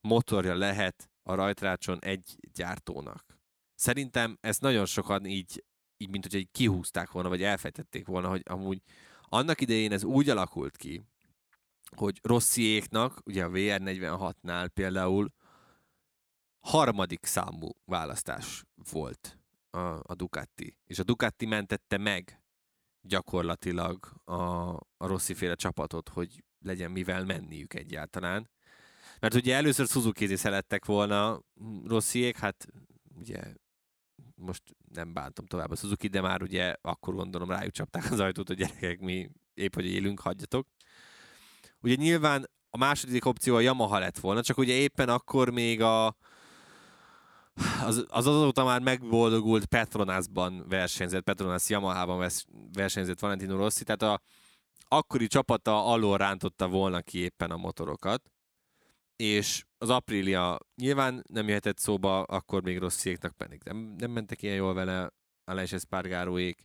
motorja lehet a rajtrácson egy gyártónak. Szerintem ezt nagyon sokan így, így mint hogy kihúzták volna, vagy elfejtették volna, hogy amúgy annak idején ez úgy alakult ki, hogy Rossziéknak, ugye a VR46-nál például harmadik számú választás volt a, a Ducati. És a Ducati mentette meg gyakorlatilag a, a Rossi féle csapatot, hogy legyen mivel menniük egyáltalán. Mert ugye először Suzuki-zni szerettek volna Rossiék, hát ugye most nem bántom tovább a Suzuki, de már ugye akkor gondolom rájuk csapták az ajtót, hogy gyerekek, mi épp hogy élünk, hagyjatok. Ugye nyilván a második opció a Yamaha lett volna, csak ugye éppen akkor még a, az, az azóta már megboldogult Petronasban versenyzett, Petronas Yamaha-ban versenyzett Valentino Rossi, tehát a akkori csapata alól rántotta volna ki éppen a motorokat, és az Aprilia nyilván nem jöhetett szóba, akkor még Rossziéknak pedig nem, nem mentek ilyen jól vele, Aleix Espargaróék,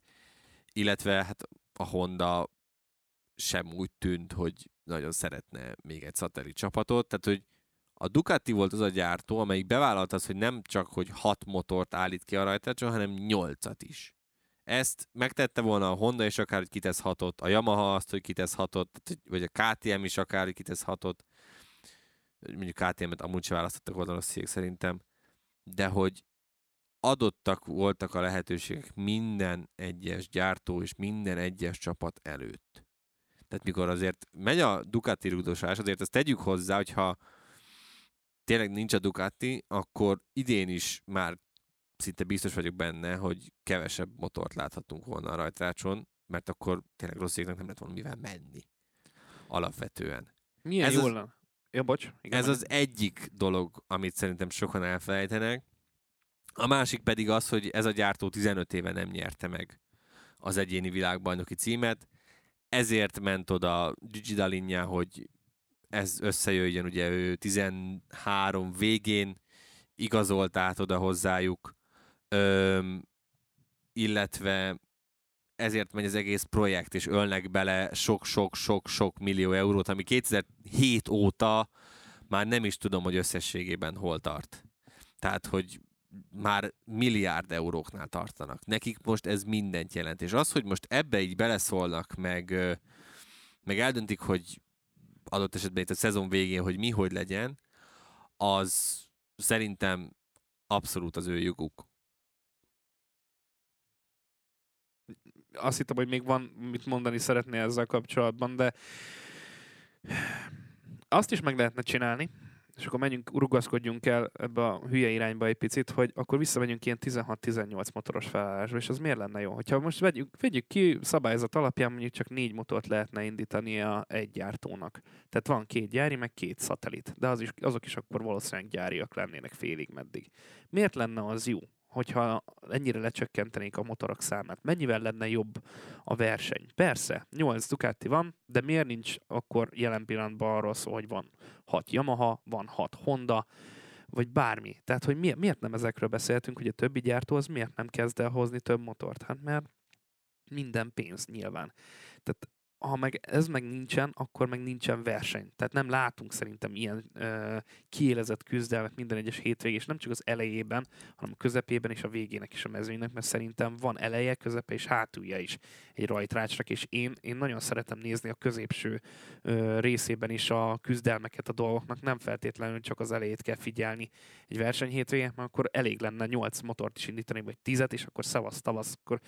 illetve hát a Honda sem úgy tűnt, hogy nagyon szeretne még egy szatellit csapatot, tehát hogy a Ducati volt az a gyártó, amelyik bevállalta az, hogy nem csak, hogy hat motort állít ki a rajtácson, hanem nyolcat is. Ezt megtette volna a Honda is akár, hogy kitesz hatot, a Yamaha azt, hogy kitesz hatot, vagy a KTM is akár, hogy kitesz hatot. Mondjuk KTM-et amúgy sem választottak volna a szerintem. De hogy adottak voltak a lehetőségek minden egyes gyártó és minden egyes csapat előtt. Tehát mikor azért megy a Ducati rugdosás, azért ezt tegyük hozzá, hogyha tényleg nincs a Ducati, akkor idén is már szinte biztos vagyok benne, hogy kevesebb motort láthatunk volna a rajtrácson, mert akkor tényleg rosszéknak nem lett volna mivel menni. Alapvetően. Milyen ez jól az, Ja, bocs. Igen, ez az egyik dolog, amit szerintem sokan elfelejtenek. A másik pedig az, hogy ez a gyártó 15 éve nem nyerte meg az egyéni világbajnoki címet, ezért ment oda Gigi Dalinja, hogy ez összejöjjön, ugye ő 13 végén igazolt át oda hozzájuk, öm, illetve ezért megy az egész projekt, és ölnek bele sok-sok-sok-sok millió eurót, ami 2007 óta már nem is tudom, hogy összességében hol tart. Tehát, hogy már milliárd euróknál tartanak. Nekik most ez mindent jelent. És az, hogy most ebbe így beleszólnak, meg, meg eldöntik, hogy adott esetben itt a szezon végén, hogy mi hogy legyen, az szerintem abszolút az ő joguk. Azt hittem, hogy még van mit mondani szeretné ezzel kapcsolatban, de azt is meg lehetne csinálni, és akkor menjünk, rugaszkodjunk el ebbe a hülye irányba egy picit, hogy akkor visszamegyünk ilyen 16-18 motoros felállásba, és az miért lenne jó? Hogyha most vegyük, vegyük ki, szabályzat alapján mondjuk csak négy motort lehetne indítani a egy gyártónak. Tehát van két gyári, meg két szatellit, de az is, azok is akkor valószínűleg gyáriak lennének félig meddig. Miért lenne az jó? Hogyha ennyire lecsökkentenék a motorok számát, mennyivel lenne jobb a verseny? Persze, 8 Ducati van, de miért nincs akkor jelen pillanatban arról szó, hogy van 6 Yamaha, van 6 Honda, vagy bármi. Tehát, hogy miért, miért nem ezekről beszéltünk, hogy a többi gyártó az miért nem kezd el hozni több motort? Hát mert minden pénz nyilván. Tehát ha meg ez meg nincsen, akkor meg nincsen verseny. Tehát nem látunk szerintem ilyen ö, kiélezett küzdelmet minden egyes hétvég, és nem csak az elejében, hanem a közepében és a végének is a mezőnynek, mert szerintem van eleje, közepe és hátulja is egy rajtrácsnak, és én, én nagyon szeretem nézni a középső ö, részében is a küzdelmeket a dolgoknak, nem feltétlenül csak az elejét kell figyelni egy verseny hétvégén, mert akkor elég lenne 8 motort is indítani, vagy 10 és akkor szavasz, tavasz, akkor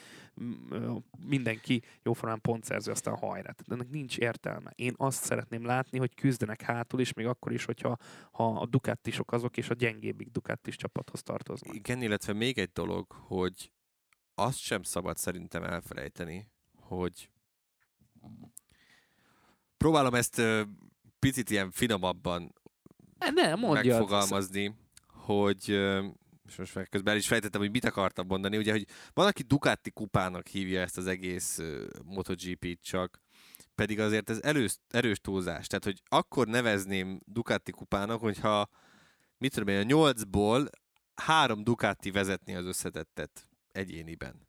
mindenki jóformán pontszerző, aztán haj hajrát. De ennek nincs értelme. Én azt szeretném látni, hogy küzdenek hátul is, még akkor is, hogyha ha a Ducatisok azok, és a gyengébbik Ducatis csapathoz tartoznak. Igen, illetve még egy dolog, hogy azt sem szabad szerintem elfelejteni, hogy próbálom ezt picit ilyen finomabban ne, megfogalmazni, hogy uh, és most meg közben el is fejtettem, hogy mit akartam mondani, ugye, hogy van, aki Ducati kupának hívja ezt az egész MotoGP-t csak, pedig azért ez erős, erős túlzás. Tehát, hogy akkor nevezném Ducati kupának, hogyha mit tudom én, a nyolcból három Ducati vezetni az összetettet egyéniben.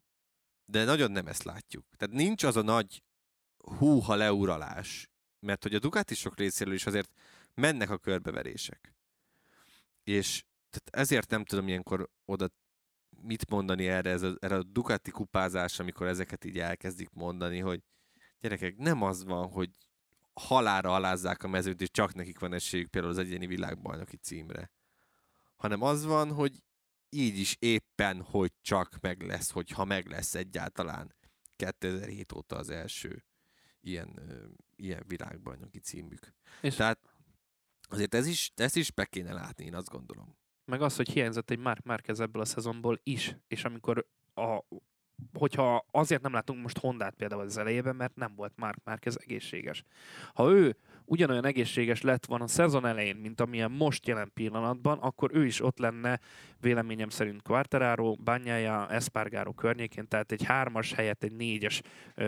De nagyon nem ezt látjuk. Tehát nincs az a nagy húha leuralás, mert hogy a Ducatisok részéről is azért mennek a körbeverések. És tehát ezért nem tudom ilyenkor oda mit mondani erre, ez a, erre a Ducati kupázás, amikor ezeket így elkezdik mondani, hogy gyerekek, nem az van, hogy halára alázzák a mezőt, és csak nekik van esélyük például az egyéni világbajnoki címre. Hanem az van, hogy így is éppen, hogy csak meg lesz, hogyha meg lesz egyáltalán 2007 óta az első ilyen, ilyen világbajnoki címük. És Tehát azért ez is, ezt is be kéne látni, én azt gondolom. meg az, hogy hiányzott egy Mark Marquez ebből a szezonból is, és amikor a, hogyha azért nem látunk most Hondát például az elejében, mert nem volt Mark Marquez egészséges. Ha ő ugyanolyan egészséges lett volna a szezon elején, mint amilyen most jelen pillanatban, akkor ő is ott lenne véleményem szerint Quartararo, Banyája, Espargaro környékén, tehát egy hármas helyett egy négyes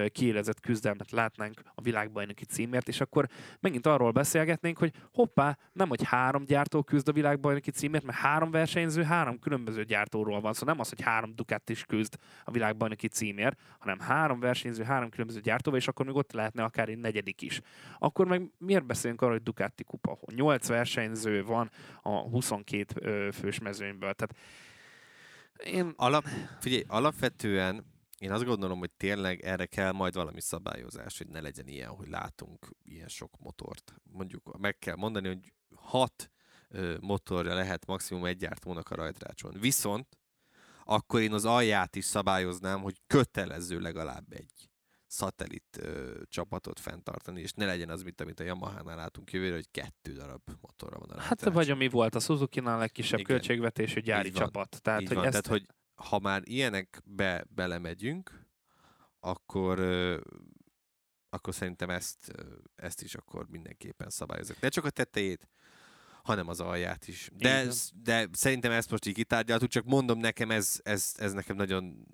kiélezett küzdelmet látnánk a világbajnoki címért, és akkor megint arról beszélgetnénk, hogy hoppá, nem hogy három gyártó küzd a világbajnoki címért, mert három versenyző, három különböző gyártóról van szó, szóval nem az, hogy három Ducati is küzd a világbajnoki címért, hanem három versenyző, három különböző gyártóval, és akkor még ott lehetne akár egy negyedik is. Akkor meg miért beszélünk arról, hogy Ducati kupa? Nyolc versenyző van a 22 fős mezőnyből. Tehát én... Alap, figyelj, alapvetően én azt gondolom, hogy tényleg erre kell majd valami szabályozás, hogy ne legyen ilyen, hogy látunk ilyen sok motort. Mondjuk meg kell mondani, hogy hat ö, motorja lehet maximum egy gyártónak a rajtrácson. Viszont akkor én az alját is szabályoznám, hogy kötelező legalább egy szatellit ö, csapatot fenntartani, és ne legyen az, mint amit a Yamaha-nál látunk jövőre, hogy kettő darab motorra van a Hát vagy ami volt a Suzuki-nál legkisebb Igen. költségvetésű gyári Így van. csapat. Tehát, Így hogy van, ezt, tehát, hogy ha már ilyenekbe belemegyünk, akkor ö, akkor szerintem ezt, ezt is akkor mindenképpen szabályozok. Ne csak a tetejét, hanem az alját is. De, Igen. de szerintem ezt most így kitárgyaltuk, csak mondom nekem, ez, ez, ez nekem nagyon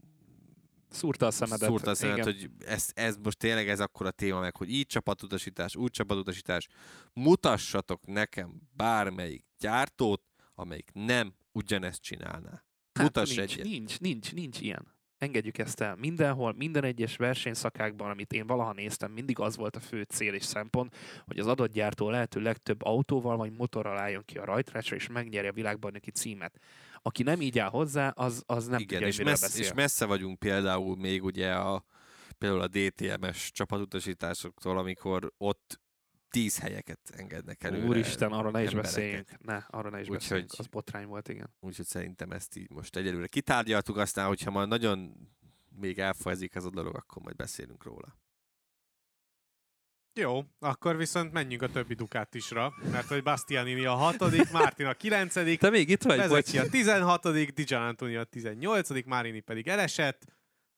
szúrta a szemedet. szúrta a szemet, Igen. hogy ez, ez most tényleg ez akkor a téma meg, hogy így csapatutasítás, úgy csapatutasítás. Mutassatok nekem bármelyik gyártót, amelyik nem ugyanezt csinálná. Hát Mutass nincs, egyet. nincs, nincs, nincs ilyen. Engedjük ezt el. Mindenhol, minden egyes versenyszakákban, amit én valaha néztem, mindig az volt a fő cél és szempont, hogy az adott gyártó lehető legtöbb autóval vagy motorral álljon ki a rajtrácsra, és megnyerje a világbajnoki címet. Aki nem így áll hozzá, az, az nem Igen, tudja, és, hogy miről messz, beszél. és messze vagyunk például még ugye a, például a DTMS csapatutasításoktól, amikor ott tíz helyeket engednek előre. Úristen, arról ne is embereket. beszéljünk. Ne, arról ne is Úgyhogy- beszéljünk. Az botrány volt, igen. Úgyhogy szerintem ezt így most egyelőre kitárgyaltuk, aztán, hogyha már nagyon még elfajezik ez a dolog, akkor majd beszélünk róla. Jó, akkor viszont menjünk a többi Ducatisra, mert hogy Bastianini a hatodik, Martin a kilencedik, Te még itt vagy? Bezeki a 16 Dijan Antonio a 18 Marini pedig elesett.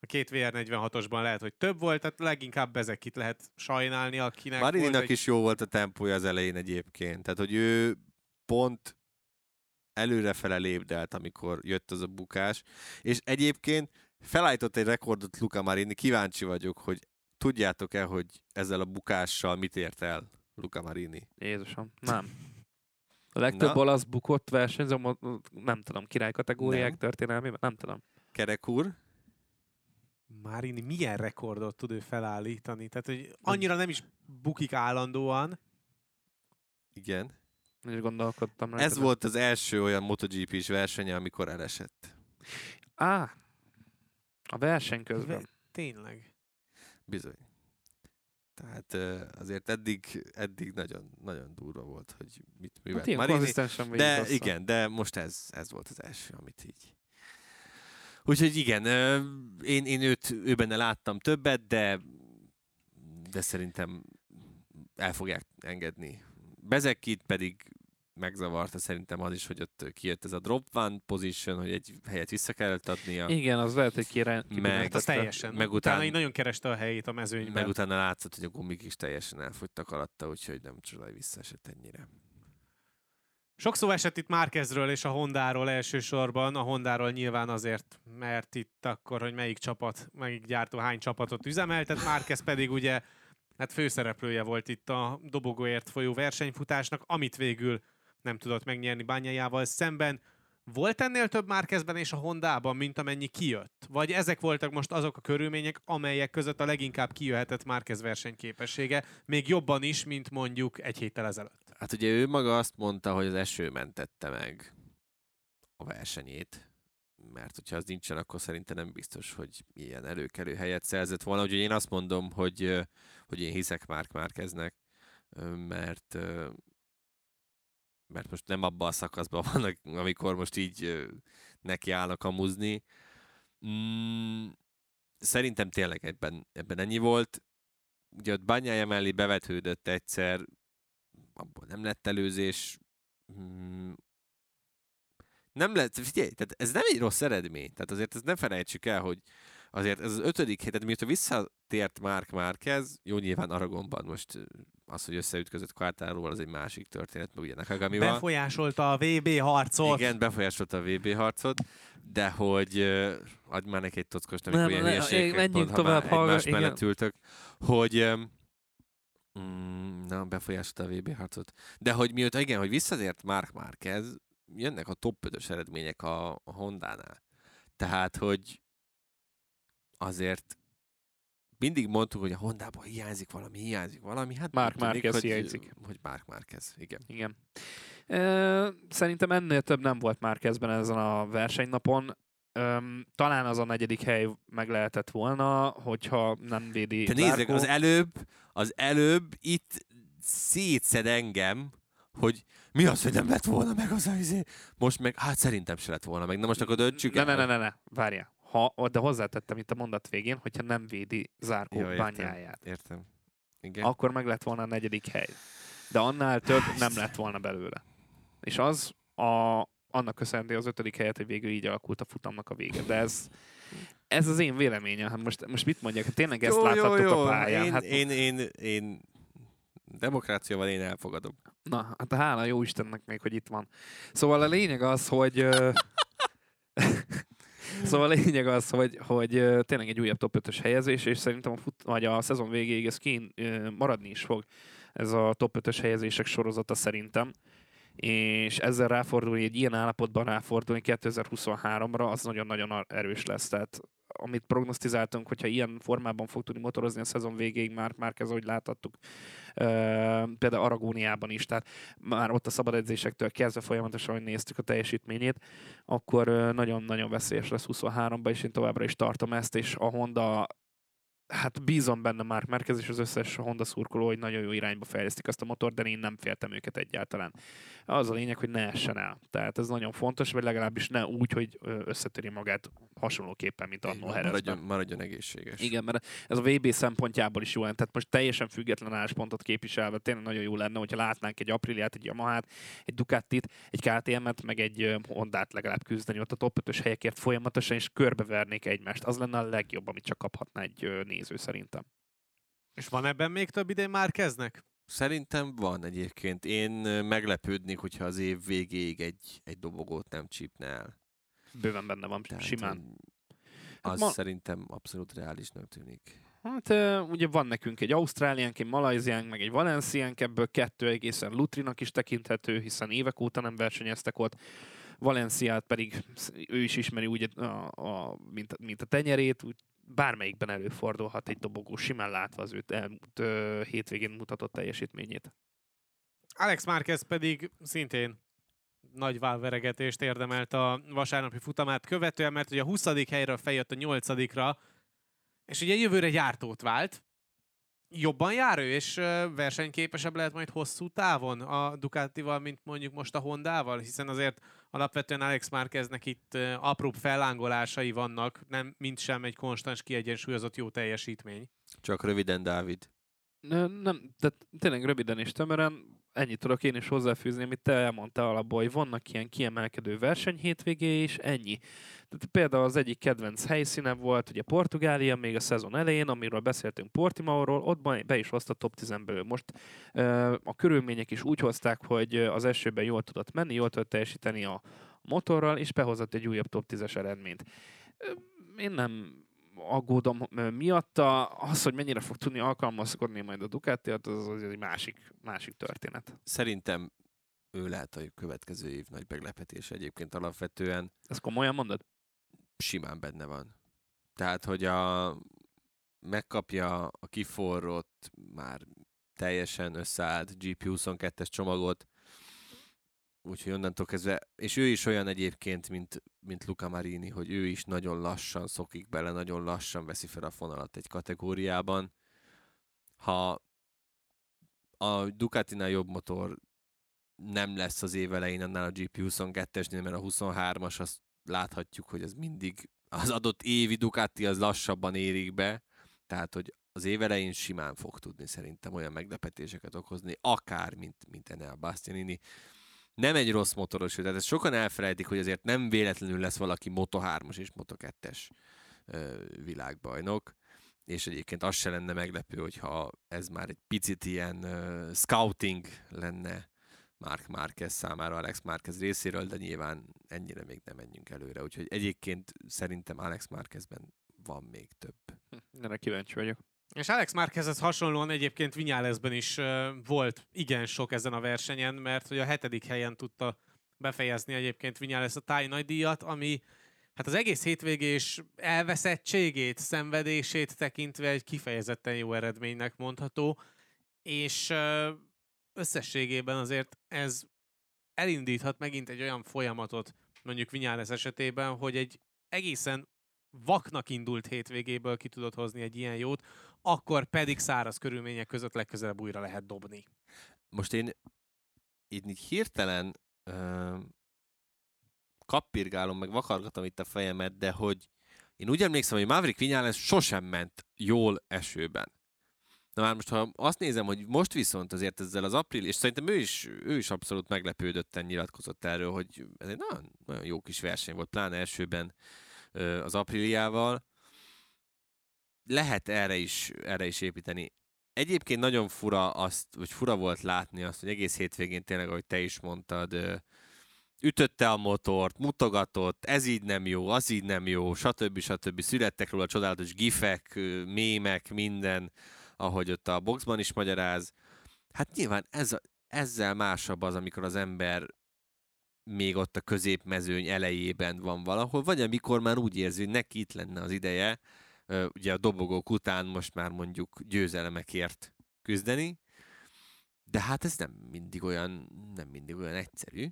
A két VR46-osban lehet, hogy több volt, tehát leginkább Bezekit lehet sajnálni, akinek volt Marininak egy... is jó volt a tempója az elején egyébként. Tehát, hogy ő pont előrefele lépdelt, amikor jött az a bukás. És egyébként felállított egy rekordot Luca Marini. Kíváncsi vagyok, hogy tudjátok-e, hogy ezzel a bukással mit ért el Luca Marini? Jézusom, nem. A legtöbb Na? olasz bukott versenyző, nem tudom, királykategóriák Nem. történelmében, nem tudom. Kerek úr? Marini milyen rekordot tud ő felállítani? Tehát, hogy annyira nem is bukik állandóan. Igen. Is gondolkodtam rá. Ez volt az első olyan MotoGP-s versenye, amikor elesett. Á, a verseny közben. Ve- Tényleg. Bizony. Tehát azért eddig, eddig nagyon, nagyon durva volt, hogy mit művelt Hát Marini. De igen, de most ez, ez volt az első, amit így. Úgyhogy igen, én, én őt, ő benne láttam többet, de, de szerintem el fogják engedni. Bezekit pedig megzavarta szerintem az is, hogy ott kijött ez a drop one position, hogy egy helyet vissza kellett adnia. Igen, az lehet, hogy kire... Meg- kibiráltatta. Az teljesen. meg után- utána így nagyon kereste a helyét a mezőnyben. Meg utána látszott, hogy a gumik is teljesen elfogytak alatta, úgyhogy nem csoda, hogy visszaesett ennyire. Sok szó esett itt Márkezről és a Hondáról elsősorban. A Hondáról nyilván azért, mert itt akkor, hogy melyik csapat, melyik gyártó hány csapatot üzemeltet. Márkez pedig ugye hát főszereplője volt itt a dobogóért folyó versenyfutásnak, amit végül nem tudott megnyerni bányájával szemben. Volt ennél több Márkezben és a Hondában, mint amennyi kijött? Vagy ezek voltak most azok a körülmények, amelyek között a leginkább kijöhetett Márkez versenyképessége, még jobban is, mint mondjuk egy héttel ezelőtt? Hát ugye ő maga azt mondta, hogy az eső mentette meg a versenyét, mert hogyha az nincsen, akkor szerintem nem biztos, hogy ilyen előkelő helyet szerzett volna. Úgyhogy én azt mondom, hogy, hogy én hiszek Márk Márkeznek, mert mert most nem abban a szakaszban vannak, amikor most így neki állnak amuzni. Mm, szerintem tényleg ebben, ebben ennyi volt. Ugye ott bányája mellé bevetődött egyszer, abból nem lett előzés. Mm, nem lehet, figyelj, tehát ez nem egy rossz eredmény. Tehát azért ezt ne felejtsük el, hogy azért ez az ötödik hét, tehát mióta visszatért Mark Márquez, jó nyilván Aragonban most az, hogy összeütközött Quartáról, az egy másik történet, meg ugye Nakagamival. Befolyásolta a VB harcot. Igen, befolyásolta a VB harcot, de hogy uh, adj már neki egy tockost, Nem, amikor ilyen ne, menjünk ha tovább, már hallgat- egymás mellett ültök, hogy um, mm, na, befolyásolta a VB harcot. De hogy mióta, igen, hogy visszatért Mark Márquez, jönnek a top 5 eredmények a, a Hondánál. Tehát, hogy azért mindig mondtuk, hogy a Hondából hiányzik valami, hiányzik valami. Hát tűnik, Márquez hiányzik. Hogy Mark Márquez, igen. Igen. Szerintem ennél több nem volt már kezdben ezen a versenynapon. Öm, talán az a negyedik hely meg lehetett volna, hogyha nem védi Te Zarco. az előbb, az előbb itt szétszed engem, hogy mi az, hogy nem lett volna meg az a izé. Most meg, hát szerintem se lett volna meg. Na most akkor döntsük Ne, el. ne, ne, ne, ne, várjál. Ha, de hozzátettem itt a mondat végén, hogyha nem védi Zárkó Jó, értem. bányáját, Értem. Igen. akkor meg lett volna a negyedik hely. De annál több nem lett volna belőle. És az a, annak köszönhető az ötödik helyet, hogy végül így alakult a futamnak a vége. De ez, ez az én véleményem. Hát most, most mit mondjak? Tényleg ezt láthattuk a pályán. Én, hát, én, én, én, demokráciával én elfogadom. Na, hát hála jó Istennek még, hogy itt van. Szóval a lényeg az, hogy... Szóval a lényeg az, hogy, hogy tényleg egy újabb top 5-ös helyezés, és szerintem a, fut, vagy a szezon végéig ez kín maradni is fog ez a top 5-ös helyezések sorozata szerintem. És ezzel ráfordulni, egy ilyen állapotban ráfordulni 2023-ra, az nagyon-nagyon erős lesz. Tehát amit prognosztizáltunk, hogyha ilyen formában fog tudni motorozni a szezon végéig, már, már ez, ahogy láthattuk, ö, például Aragóniában is, tehát már ott a szabad edzésektől kezdve folyamatosan, hogy néztük a teljesítményét, akkor nagyon-nagyon veszélyes lesz 23-ban, és én továbbra is tartom ezt, és a Honda hát bízom benne már Merkez és az összes Honda szurkoló, hogy nagyon jó irányba fejlesztik azt a motort, de én nem féltem őket egyáltalán. Az a lényeg, hogy ne essen el. Tehát ez nagyon fontos, vagy legalábbis ne úgy, hogy összetöri magát hasonlóképpen, mint annó maradjon, Herezben. maradjon egészséges. Igen, mert ez a VB szempontjából is jó lenne. Tehát most teljesen független álláspontot képviselve tényleg nagyon jó lenne, hogyha látnánk egy Apriliát, egy Yamahát, egy Ducatit, egy KTM-et, meg egy Hondát legalább küzdeni ott a top 5-ös helyekért folyamatosan, és körbevernék egymást. Az lenne a legjobb, amit csak kaphatna egy néző szerintem. És van ebben még több idén már kezdnek? Szerintem van egyébként. Én meglepődnék, hogyha az év végéig egy, egy dobogót nem csípne el. Bőven benne van, Tehát, simán. hogy Az ma- szerintem abszolút reálisnak tűnik. Hát ugye van nekünk egy Ausztráliánk, egy Malajziánk, meg egy Valenciánk, ebből kettő egészen Lutrinak is tekinthető, hiszen évek óta nem versenyeztek ott. Valenciát pedig ő is ismeri úgy, a, a, mint, mint a tenyerét, úgy bármelyikben előfordulhat egy dobogó, simán látva az őt elmúlt ö, hétvégén mutatott teljesítményét. Alex Márquez pedig szintén nagy válveregetést érdemelt a vasárnapi futamát követően, mert ugye a 20. helyről feljött a 8 és ugye jövőre gyártót vált. Jobban jár ő, és versenyképesebb lehet majd hosszú távon a Ducatival, mint mondjuk most a Hondával, hiszen azért alapvetően Alex Márqueznek itt ö, apróbb fellángolásai vannak, nem mint sem egy konstans, kiegyensúlyozott jó teljesítmény. Csak röviden, Dávid. Nem, de tényleg röviden és tömören, ennyit tudok én is hozzáfűzni, amit te elmondtál alapból, hogy vannak ilyen kiemelkedő verseny hétvégé, és ennyi. Tehát például az egyik kedvenc helyszíne volt, ugye Portugália még a szezon elején, amiről beszéltünk Portimaóról, ott be is hozta top 10-ből. Most a körülmények is úgy hozták, hogy az esőben jól tudott menni, jól tudott teljesíteni a motorral, és behozott egy újabb top 10-es eredményt. Én nem aggódom miatta. Az, hogy mennyire fog tudni alkalmazkodni majd a Ducati, az, az egy másik, másik történet. Szerintem ő lehet a következő év nagy meglepetés egyébként alapvetően. Ezt komolyan mondod? simán benne van. Tehát, hogy a megkapja a kiforrott, már teljesen összeállt GP22-es csomagot, úgyhogy onnantól kezdve, és ő is olyan egyébként, mint, mint Luca Marini, hogy ő is nagyon lassan szokik bele, nagyon lassan veszi fel a fonalat egy kategóriában. Ha a Ducatinál jobb motor nem lesz az év elején annál a GP22-esnél, mert a 23-as azt láthatjuk, hogy ez mindig az adott évi Ducati az lassabban érik be, tehát hogy az év elején simán fog tudni szerintem olyan meglepetéseket okozni, akár mint, mint Enel Bastianini. Nem egy rossz motoros, tehát ezt sokan elfelejtik, hogy azért nem véletlenül lesz valaki Moto3-as és Moto2-es világbajnok, és egyébként az se lenne meglepő, hogyha ez már egy picit ilyen uh, scouting lenne Mark Marquez számára, Alex Marquez részéről, de nyilván ennyire még nem menjünk előre. Úgyhogy egyébként szerintem Alex Marquezben van még több. Erre kíváncsi vagyok. És Alex Márquezhez hasonlóan egyébként Vinyálezben is volt igen sok ezen a versenyen, mert hogy a hetedik helyen tudta befejezni egyébként Vinyález a táj nagydíjat, ami hát az egész hétvégés elveszettségét, szenvedését tekintve egy kifejezetten jó eredménynek mondható, és összességében azért ez elindíthat megint egy olyan folyamatot, mondjuk Vinyález esetében, hogy egy egészen vaknak indult hétvégéből ki tudod hozni egy ilyen jót, akkor pedig száraz körülmények között legközelebb újra lehet dobni. Most én így hirtelen ö, kappirgálom, meg vakargatom itt a fejemet, de hogy én úgy emlékszem, hogy Maverick Vinyales sosem ment jól esőben. Na már most, ha azt nézem, hogy most viszont azért ezzel az april, és szerintem ő is, ő is abszolút meglepődötten nyilatkozott erről, hogy ez egy nagyon, nagyon jó kis verseny volt, pláne elsőben az apríliával. Lehet erre is, erre is építeni. Egyébként nagyon fura azt, vagy fura volt látni azt, hogy egész hétvégén tényleg, ahogy te is mondtad, ütötte a motort, mutogatott, ez így nem jó, az így nem jó, stb. stb. Születtek róla csodálatos gifek, mémek, minden, ahogy ott a boxban is magyaráz. Hát nyilván ez, ezzel másabb az, amikor az ember még ott a középmezőny elejében van valahol, vagy amikor már úgy érzi, hogy neki itt lenne az ideje, ugye a dobogók után most már mondjuk győzelemekért küzdeni, de hát ez nem mindig olyan, nem mindig olyan egyszerű.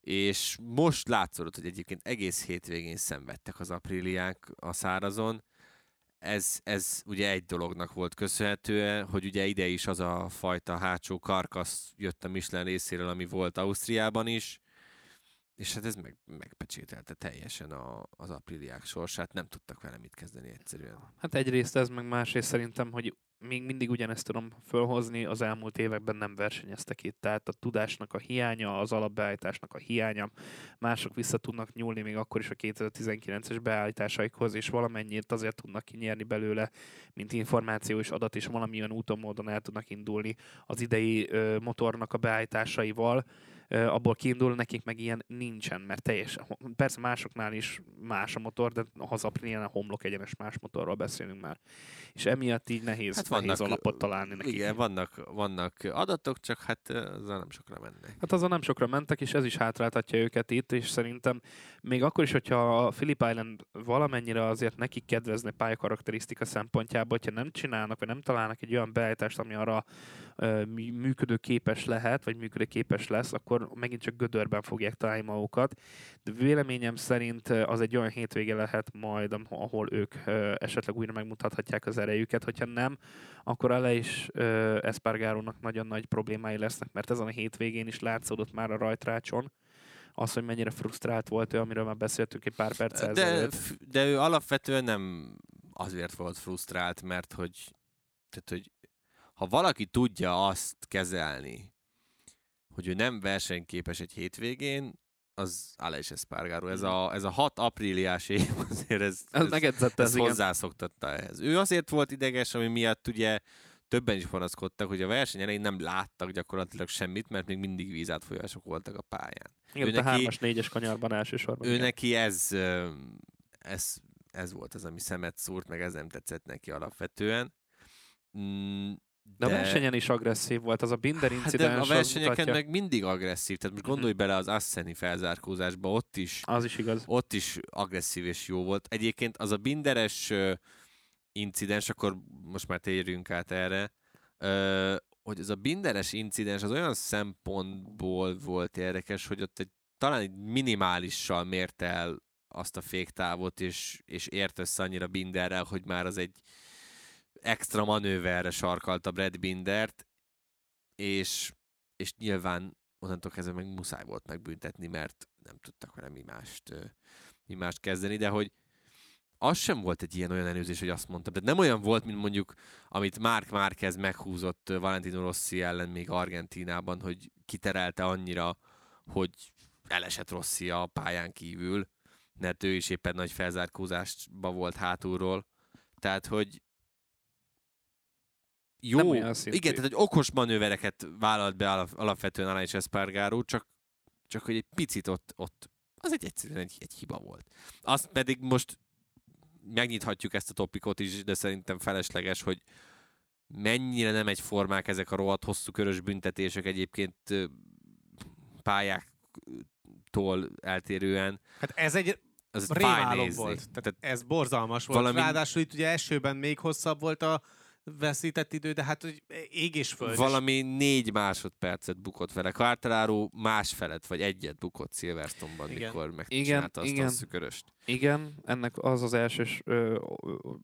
És most látszódott, hogy egyébként egész hétvégén szenvedtek az apríliák a szárazon. Ez, ez ugye egy dolognak volt köszönhető, hogy ugye ide is az a fajta hátsó karkasz jött a Michelin részéről, ami volt Ausztriában is, és hát ez meg, megpecsételte teljesen a, az apríliák sorsát, nem tudtak vele mit kezdeni egyszerűen. Hát egyrészt ez, meg másrészt szerintem, hogy még mindig ugyanezt tudom fölhozni, az elmúlt években nem versenyeztek itt, tehát a tudásnak a hiánya, az alapbeállításnak a hiánya, mások vissza tudnak nyúlni még akkor is a 2019-es beállításaikhoz, és valamennyit azért tudnak kinyerni belőle, mint információ és adat, és valamilyen úton, módon el tudnak indulni az idei ö, motornak a beállításaival, abból kiindul, nekik meg ilyen nincsen, mert teljesen, persze másoknál is más a motor, de az Aprilián a homlok egyenes más motorról beszélünk már. És emiatt így nehéz, hát vannak, nehéz alapot találni nekik. Igen, vannak, vannak adatok, csak hát azzal nem sokra mennek. Hát azzal nem sokra mentek, és ez is hátráltatja őket itt, és szerintem még akkor is, hogyha a Philip Island valamennyire azért nekik kedvezne pályakarakterisztika szempontjából, hogyha nem csinálnak, vagy nem találnak egy olyan beállítást, ami arra működőképes lehet, vagy működőképes lesz, akkor megint csak gödörben fogják találni magukat. De véleményem szerint az egy olyan hétvége lehet majd, ahol ők esetleg újra megmutathatják az erejüket. Hogyha nem, akkor ele is Espargarónak nagyon nagy problémái lesznek, mert ezen a hétvégén is látszódott már a rajtrácson, az, hogy mennyire frusztrált volt ő, amiről már beszéltünk egy pár perccel de, de ő alapvetően nem azért volt frusztrált, mert hogy, tehát, hogy ha valaki tudja azt kezelni, hogy ő nem versenyképes egy hétvégén, az Aleix Espargaro. Ez a, ez a 6 apríliás év azért ez, ez, ez, ez, ez hozzászoktatta ehhez. Ő azért volt ideges, ami miatt ugye többen is panaszkodtak, hogy a verseny elején nem láttak gyakorlatilag semmit, mert még mindig vízátfolyások voltak a pályán. Igen, ő a neki, 3-as, 4-es kanyarban elsősorban. Ő igen. neki ez, ez, ez volt az, ami szemet szúrt, meg ez nem tetszett neki alapvetően. De, de a versenyen is agresszív volt, az a Binder incidens. Hát de a versenyeken mutatja... meg mindig agresszív, tehát most gondolj bele az Asseni felzárkózásba, ott is, az is igaz. Ott is agresszív és jó volt. Egyébként az a Binderes incidens, akkor most már térjünk át erre, hogy az a Binderes incidens az olyan szempontból volt érdekes, hogy ott egy, talán egy minimáliссal mérte el azt a féktávot, és, és ért össze annyira Binderrel, hogy már az egy extra manőverre sarkalta Brad Bindert, és, és nyilván onnantól kezdve meg muszáj volt megbüntetni, mert nem tudtak vele mi mást, mi mást kezdeni, de hogy az sem volt egy ilyen olyan előzés, hogy azt mondtam. De nem olyan volt, mint mondjuk, amit Mark Márquez meghúzott Valentino Rossi ellen még Argentinában, hogy kiterelte annyira hogy elesett Rossi a pályán kívül, mert ő is éppen nagy felzárkózásba volt hátulról. Tehát, hogy jó, igen, tehát hogy okos manővereket vállalt be alap- alapvetően Alex Espargaró, csak, csak hogy egy picit ott, ott az egy egyszerűen egy, egy hiba volt. Azt pedig most megnyithatjuk ezt a topikot is, de szerintem felesleges, hogy mennyire nem egyformák ezek a rohadt hosszú körös büntetések egyébként pályáktól eltérően. Hát ez egy Az rémálom volt. Tehát Tehát ez borzalmas volt. Valami- Ráadásul itt ugye elsőben még hosszabb volt a veszített idő, de hát hogy ég és föld. és valami négy másodpercet bukott vele. Quartararo másfelet, vagy egyet bukott Silverstone-ban, Igen. mikor megcsinálta azt igen. a szüköröst. Igen, ennek az az első ö,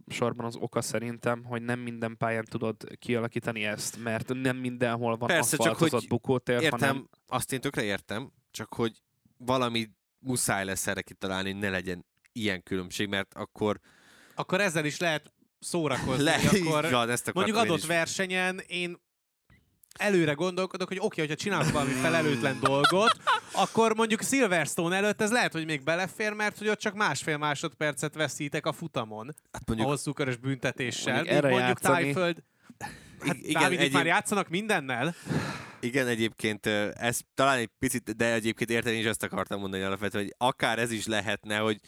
sorban az oka szerintem, hogy nem minden pályán tudod kialakítani ezt, mert nem mindenhol van Persze, csak hogy bukótér, Értem, hanem azt én tökre értem, csak hogy valami muszáj lesz erre kitalálni, hogy ne legyen ilyen különbség, mert akkor Akkor ezzel is lehet szórakozni. le, akkor van, ezt mondjuk adott is. versenyen én előre gondolkodok, hogy oké, hogyha csinálok valami felelőtlen dolgot, akkor mondjuk Silverstone előtt ez lehet, hogy még belefér, mert hogy ott csak másfél másodpercet veszítek a futamon Hát a mondjuk, hosszú körös büntetéssel. Mondjuk erre mondjuk játszani- Tájföld, hát igen, Dávid, egyéb- már játszanak mindennel. igen, egyébként ez talán egy picit, de egyébként érted, én is ezt akartam mondani alapvetően, hogy akár ez is lehetne, hogy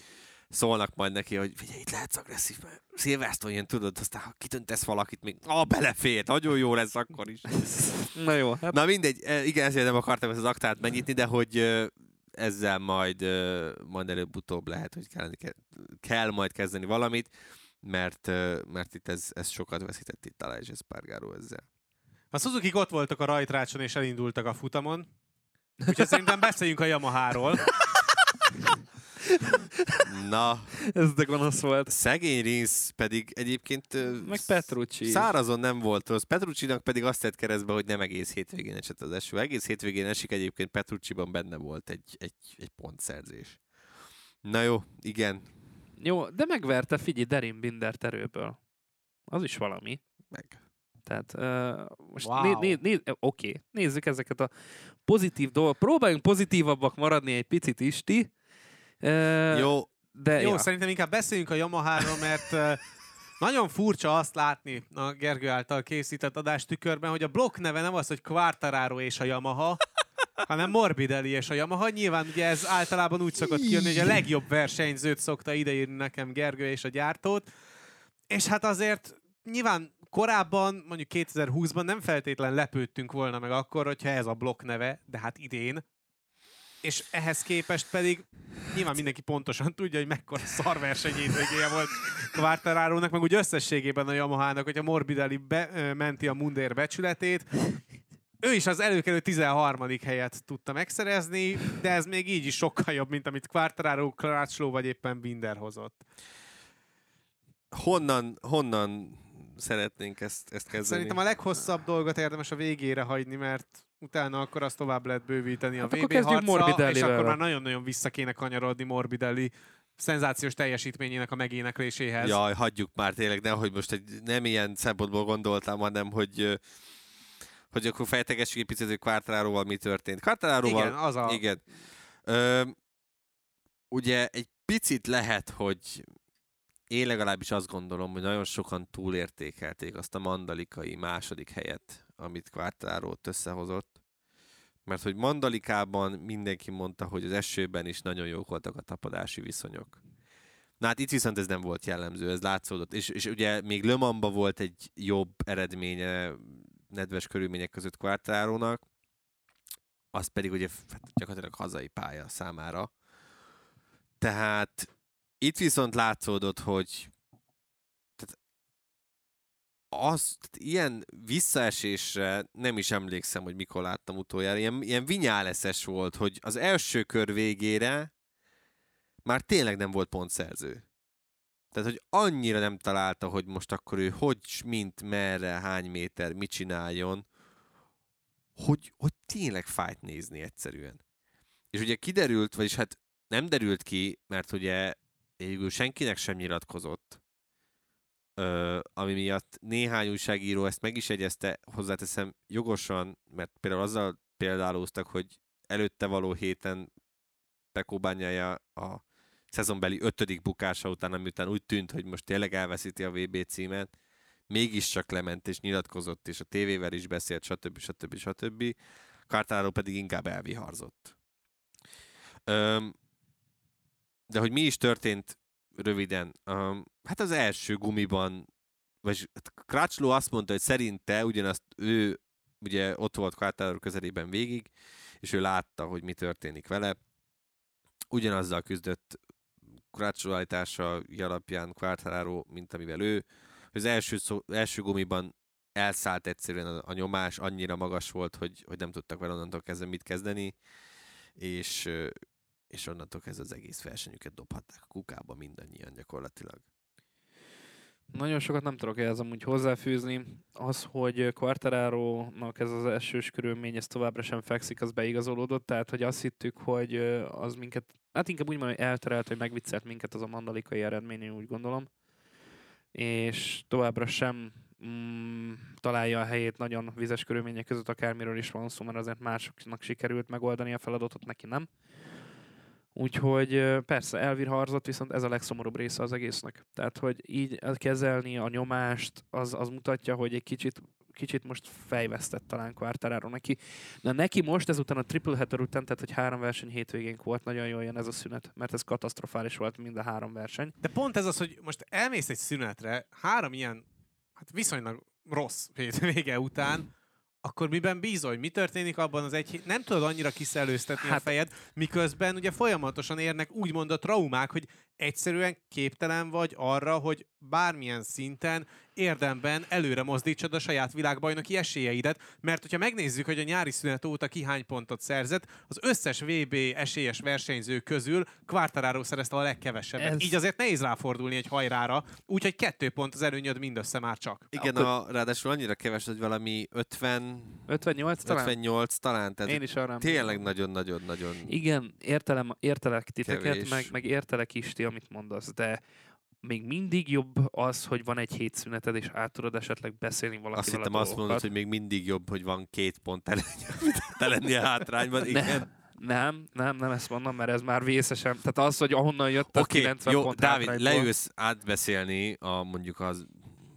szólnak majd neki, hogy figyelj, itt lehetsz agresszív, mert Silverstone jön, tudod, aztán ha kitöntesz valakit, még ah, belefér, nagyon jó lesz akkor is. Na jó, hát Na mindegy, eh, igen, ezért nem akartam ezt az aktát megnyitni, de hogy ezzel majd, majd előbb-utóbb lehet, hogy kell, kell majd kezdeni valamit, mert, mert itt ez, ez sokat veszített itt Aleix Espargaró ezzel. A suzuki ott voltak a rajtrácson és elindultak a futamon. Úgyhogy szerintem beszéljünk a Yamaháról. Na, ez de gonosz volt. szegény Rins pedig egyébként Meg Petrucci. Szárazon nem volt rossz. Petruccinak pedig azt tett keresztbe, hogy nem egész hétvégén esett az eső. Egész hétvégén esik, egyébként Petrucciban benne volt egy, egy, egy pontszerzés. Na jó, igen, Jó, de megverte, figyelj, Derin Bindert erőből. Az is valami. meg. Tehát uh, most Wow. né, né, né, oké, nézzük ezeket a pozitív dolgok. Próbáljunk pozitívabbak maradni egy picit is, ti. Uh, Jó, De Jó, ja. szerintem inkább beszéljünk a Yamaháról, mert nagyon furcsa azt látni a Gergő által készített adástükörben, hogy a blokk neve nem az, hogy Quartararo és a Yamaha, hanem Morbidelli és a Yamaha. Nyilván ugye ez általában úgy szokott kijönni, hogy a legjobb versenyzőt szokta ideírni nekem Gergő és a gyártót. És hát azért nyilván korábban, mondjuk 2020-ban nem feltétlen lepődtünk volna meg akkor, hogyha ez a blokk neve, de hát idén. És ehhez képest pedig nyilván mindenki pontosan tudja, hogy mekkora szarverseny hétvégéje volt Quartararo-nak, meg úgy összességében a Yamaha-nak, hogy a Morbidelli be, ö, menti a Mundér becsületét. Ő is az előkelő 13. helyet tudta megszerezni, de ez még így is sokkal jobb, mint amit Quartararo, Crutchlow vagy éppen Binder hozott. honnan, honnan szeretnénk ezt, ezt kezdeni? Szerintem a leghosszabb dolgot érdemes a végére hagyni, mert utána akkor azt tovább lehet bővíteni a Hát VB harcra, és akkor már nagyon-nagyon vissza kéne kanyarodni Morbidelli szenzációs teljesítményének a megénekléséhez. Jaj, hagyjuk már tényleg, nehogy most egy, nem ilyen szempontból gondoltam, hanem hogy hogy akkor fejtegessük egy picit, hogy Quartararoval mi történt. Quartararoval, Igen, az a... igen. Ö, ugye egy picit lehet, hogy én legalábbis azt gondolom, hogy nagyon sokan túlértékelték azt a mandalikai második helyet, amit Quartararo ott összehozott. Mert hogy Mandalikában mindenki mondta, hogy az esőben is nagyon jók voltak a tapadási viszonyok. Na hát itt viszont ez nem volt jellemző, ez látszódott. És, és ugye még Le volt egy jobb eredménye nedves körülmények között Quartararónak, az pedig ugye gyakorlatilag hazai pálya számára. Tehát itt viszont látszódott, hogy tehát az, tehát ilyen visszaesésre nem is emlékszem, hogy mikor láttam utoljára. Ilyen, ilyen vinyáleszes volt, hogy az első kör végére már tényleg nem volt pontszerző. Tehát, hogy annyira nem találta, hogy most akkor ő hogy, mint, merre, hány méter, mit csináljon, hogy, hogy tényleg fájt nézni egyszerűen. És ugye kiderült, vagyis hát nem derült ki, mert ugye végül senkinek sem nyilatkozott, ö, ami miatt néhány újságíró ezt meg is egyezte, hozzáteszem jogosan, mert például azzal példálóztak, hogy előtte való héten Pekó Bányája a szezonbeli ötödik bukása után, amiután úgy tűnt, hogy most tényleg elveszíti a VB címet, mégiscsak lement és nyilatkozott, és a tévével is beszélt, stb. stb. stb. Quartararo pedig inkább elviharzott. Öm, de hogy mi is történt röviden, öm, hát az első gumiban, vagy Crutchlow azt mondta, hogy szerinte ugyanazt ő ugye ott volt Quartararo közelében végig, és ő látta, hogy mi történik vele. Ugyanazzal küzdött Crutchlow állítása alapján Quartararo, mint amivel ő, az első, szó, első gumiban elszállt egyszerűen a, a nyomás, annyira magas volt, hogy, hogy nem tudtak vele onnantól kezdve mit kezdeni, és, és onnantól kezdve az egész versenyüket dobhatták a kukába mindannyian gyakorlatilag. Nagyon sokat nem tudok ehhez amúgy hozzáfűzni. Az, hogy Quartararo-nak ez az elsős körülmény, ez továbbra sem fekszik, az beigazolódott, tehát hogy azt hittük, hogy az minket, hát inkább úgy mondom, hogy elterelt, hogy megviccelt minket az a mandalikai eredmény, én úgy gondolom. És továbbra sem mm, találja a helyét nagyon vizes körülmények között, akármiről is van szó, mert azért másoknak sikerült megoldani a feladatot, neki nem. Úgyhogy persze elvirharzott, viszont ez a legszomorúbb része az egésznek. Tehát, hogy így kezelni a nyomást, az, az mutatja, hogy egy kicsit kicsit most fejvesztett talán Quartararo neki. Na neki most ezután a triple header után, tehát hogy három verseny hétvégén volt, nagyon jól jön ez a szünet, mert ez katasztrofális volt mind a három verseny. De pont ez az, hogy most elmész egy szünetre, három ilyen hát viszonylag rossz hétvége után, akkor miben bízol, hogy mi történik abban az egy? Nem tudod annyira kiszellőztetni hát, a fejed, miközben ugye folyamatosan érnek úgymond a traumák, hogy egyszerűen képtelen vagy arra, hogy bármilyen szinten érdemben előre mozdítsad a saját világbajnoki esélyeidet, mert hogyha megnézzük, hogy a nyári szünet óta ki hány pontot szerzett, az összes VB esélyes versenyző közül Quartararo szerezte a legkevesebbet. Ez... Így azért nehéz ráfordulni egy hajrára, úgyhogy kettő pont az előnyöd mindössze már csak. Igen, Akkor... a, ráadásul annyira keves, hogy valami 50... 58 talán? 58 talán, tehát Én is arra tényleg nagyon-nagyon-nagyon Igen, értelem, értelek titeket, meg, meg értelek is ti, amit mondasz, de még mindig jobb az, hogy van egy hétszüneted, és át tudod esetleg beszélni valakivel Azt hittem azt mondod, hogy még mindig jobb, hogy van két pont te lenni a hátrányban. Igen. Nem, nem, nem, nem ezt mondom, mert ez már vészesen. Tehát az, hogy ahonnan jött a okay, 90 jó, pont Dávid, leülsz átbeszélni a, mondjuk az,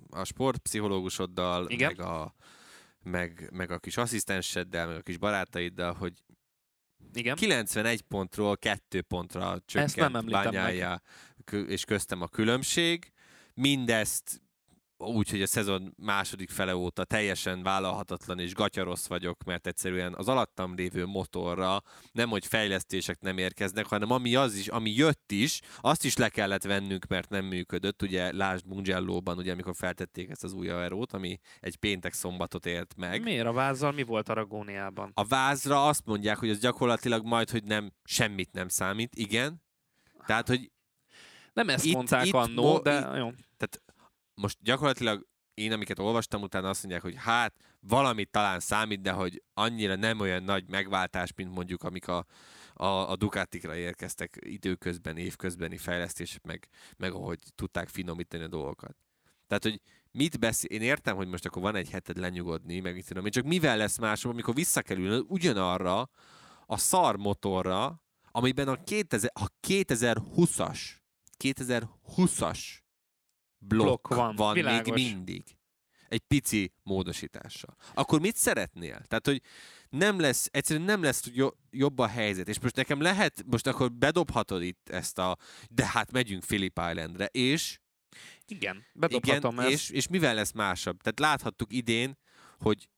a sportpszichológusoddal, Igen? meg a, meg, meg a kis asszisztenseddel, meg a kis barátaiddal, hogy igen. 91 pontról 2 pontra csökkent bányája, és köztem a különbség. Mindezt úgy, hogy a szezon második fele óta teljesen vállalhatatlan és gatyarosz vagyok, mert egyszerűen az alattam lévő motorra nem, hogy fejlesztések nem érkeznek, hanem ami az is, ami jött is, azt is le kellett vennünk, mert nem működött. Ugye lásd Mugello-ban, ugye amikor feltették ezt az új aerót, ami egy péntek szombatot élt meg. Miért a vázzal mi volt Aragóniában? A vázra azt mondják, hogy az gyakorlatilag majd, hogy nem, semmit nem számít. Igen. Tehát, hogy nem ezt itt, mondták itt, annó, de jó. Tehát most gyakorlatilag én, amiket olvastam, utána azt mondják, hogy hát valamit talán számít, de hogy annyira nem olyan nagy megváltás, mint mondjuk amik a, a, a Ducatikra érkeztek időközben, évközbeni fejlesztések, meg, meg ahogy tudták finomítani a dolgokat. Tehát, hogy mit beszél, én értem, hogy most akkor van egy heted lenyugodni, meg mit tudom, csak mivel lesz másabb, amikor visszakerül ugyanarra a szar motorra, amiben a, 2000, a 2020-as 2020-as blokk, van, van még mindig. Egy pici módosítással. Akkor mit szeretnél? Tehát, hogy nem lesz, egyszerűen nem lesz jobb a helyzet. És most nekem lehet, most akkor bedobhatod itt ezt a, de hát megyünk Philip Islandre, és igen, bedobhatom igen, ezt. És, és mivel lesz másabb? Tehát láthattuk idén, hogy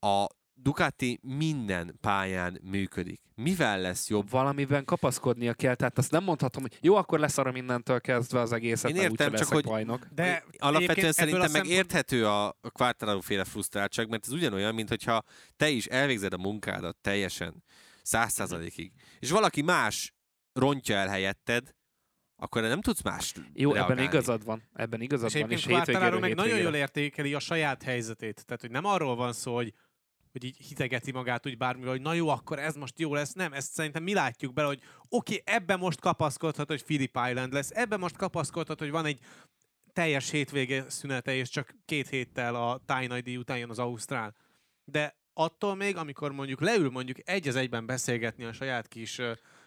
a Ducati minden pályán működik. Mivel lesz jobb? Valamiben kapaszkodnia kell, tehát azt nem mondhatom, hogy jó, akkor lesz arra mindentől kezdve az egészet, Én értem, csak hogy bajnok. De alapvetően szerintem meg érthető a Quartararo féle frusztráltság, mert ez ugyanolyan, mint hogyha te is elvégzed a munkádat teljesen, száz százalékig, és valaki más rontja el helyetted, akkor nem tudsz más Jó, reagálni. ebben igazad van. Ebben igazad és van. És hétvégéről meg nagyon jól értékeli a saját helyzetét. Tehát, hogy nem arról van szó, hogy hogy így hitegeti magát úgy bármivel, hogy na jó, akkor ez most jó lesz. Nem, ezt szerintem mi látjuk bele, hogy oké, okay, ebben most kapaszkodhat, hogy Philip Island lesz, ebben most kapaszkodhat, hogy van egy teljes hétvége szünete, és csak két héttel a tájnajdi után jön az Ausztrál. De attól még, amikor mondjuk leül mondjuk egy az egyben beszélgetni a saját kis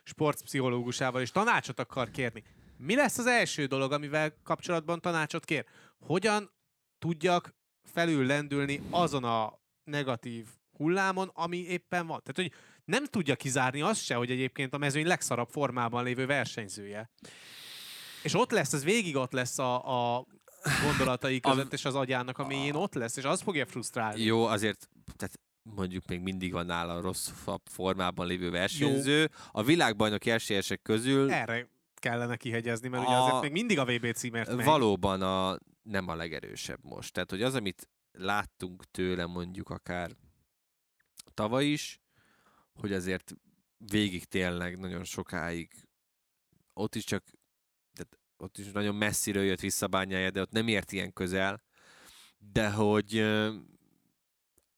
sportpszichológusával, és tanácsot akar kérni, mi lesz az első dolog, amivel kapcsolatban tanácsot kér? Hogyan tudjak felül lendülni azon a negatív hullámon, ami éppen van? Tehát, hogy nem tudja kizárni azt se, hogy egyébként a mezőny legszarabb formában lévő versenyzője. És ott lesz, ez végig ott lesz a, a gondolatai között, és az agyának a mélyén ott lesz, és az fogja frusztrálni. Jó, azért tehát mondjuk még mindig van nála rosszabb formában lévő versenyző. Jó. A világbajnoki esélyesek közül Erre kellene kihegyezni, mert ugye A- azért még mindig a VB címért megy. valóban a, nem a legerősebb most. Tehát, hogy az, amit láttunk tőle mondjuk akár tavaly is, hogy azért végig tényleg nagyon sokáig ott is csak tehát ott is nagyon messziről jött vissza bányája, de ott nem ért ilyen közel, de hogy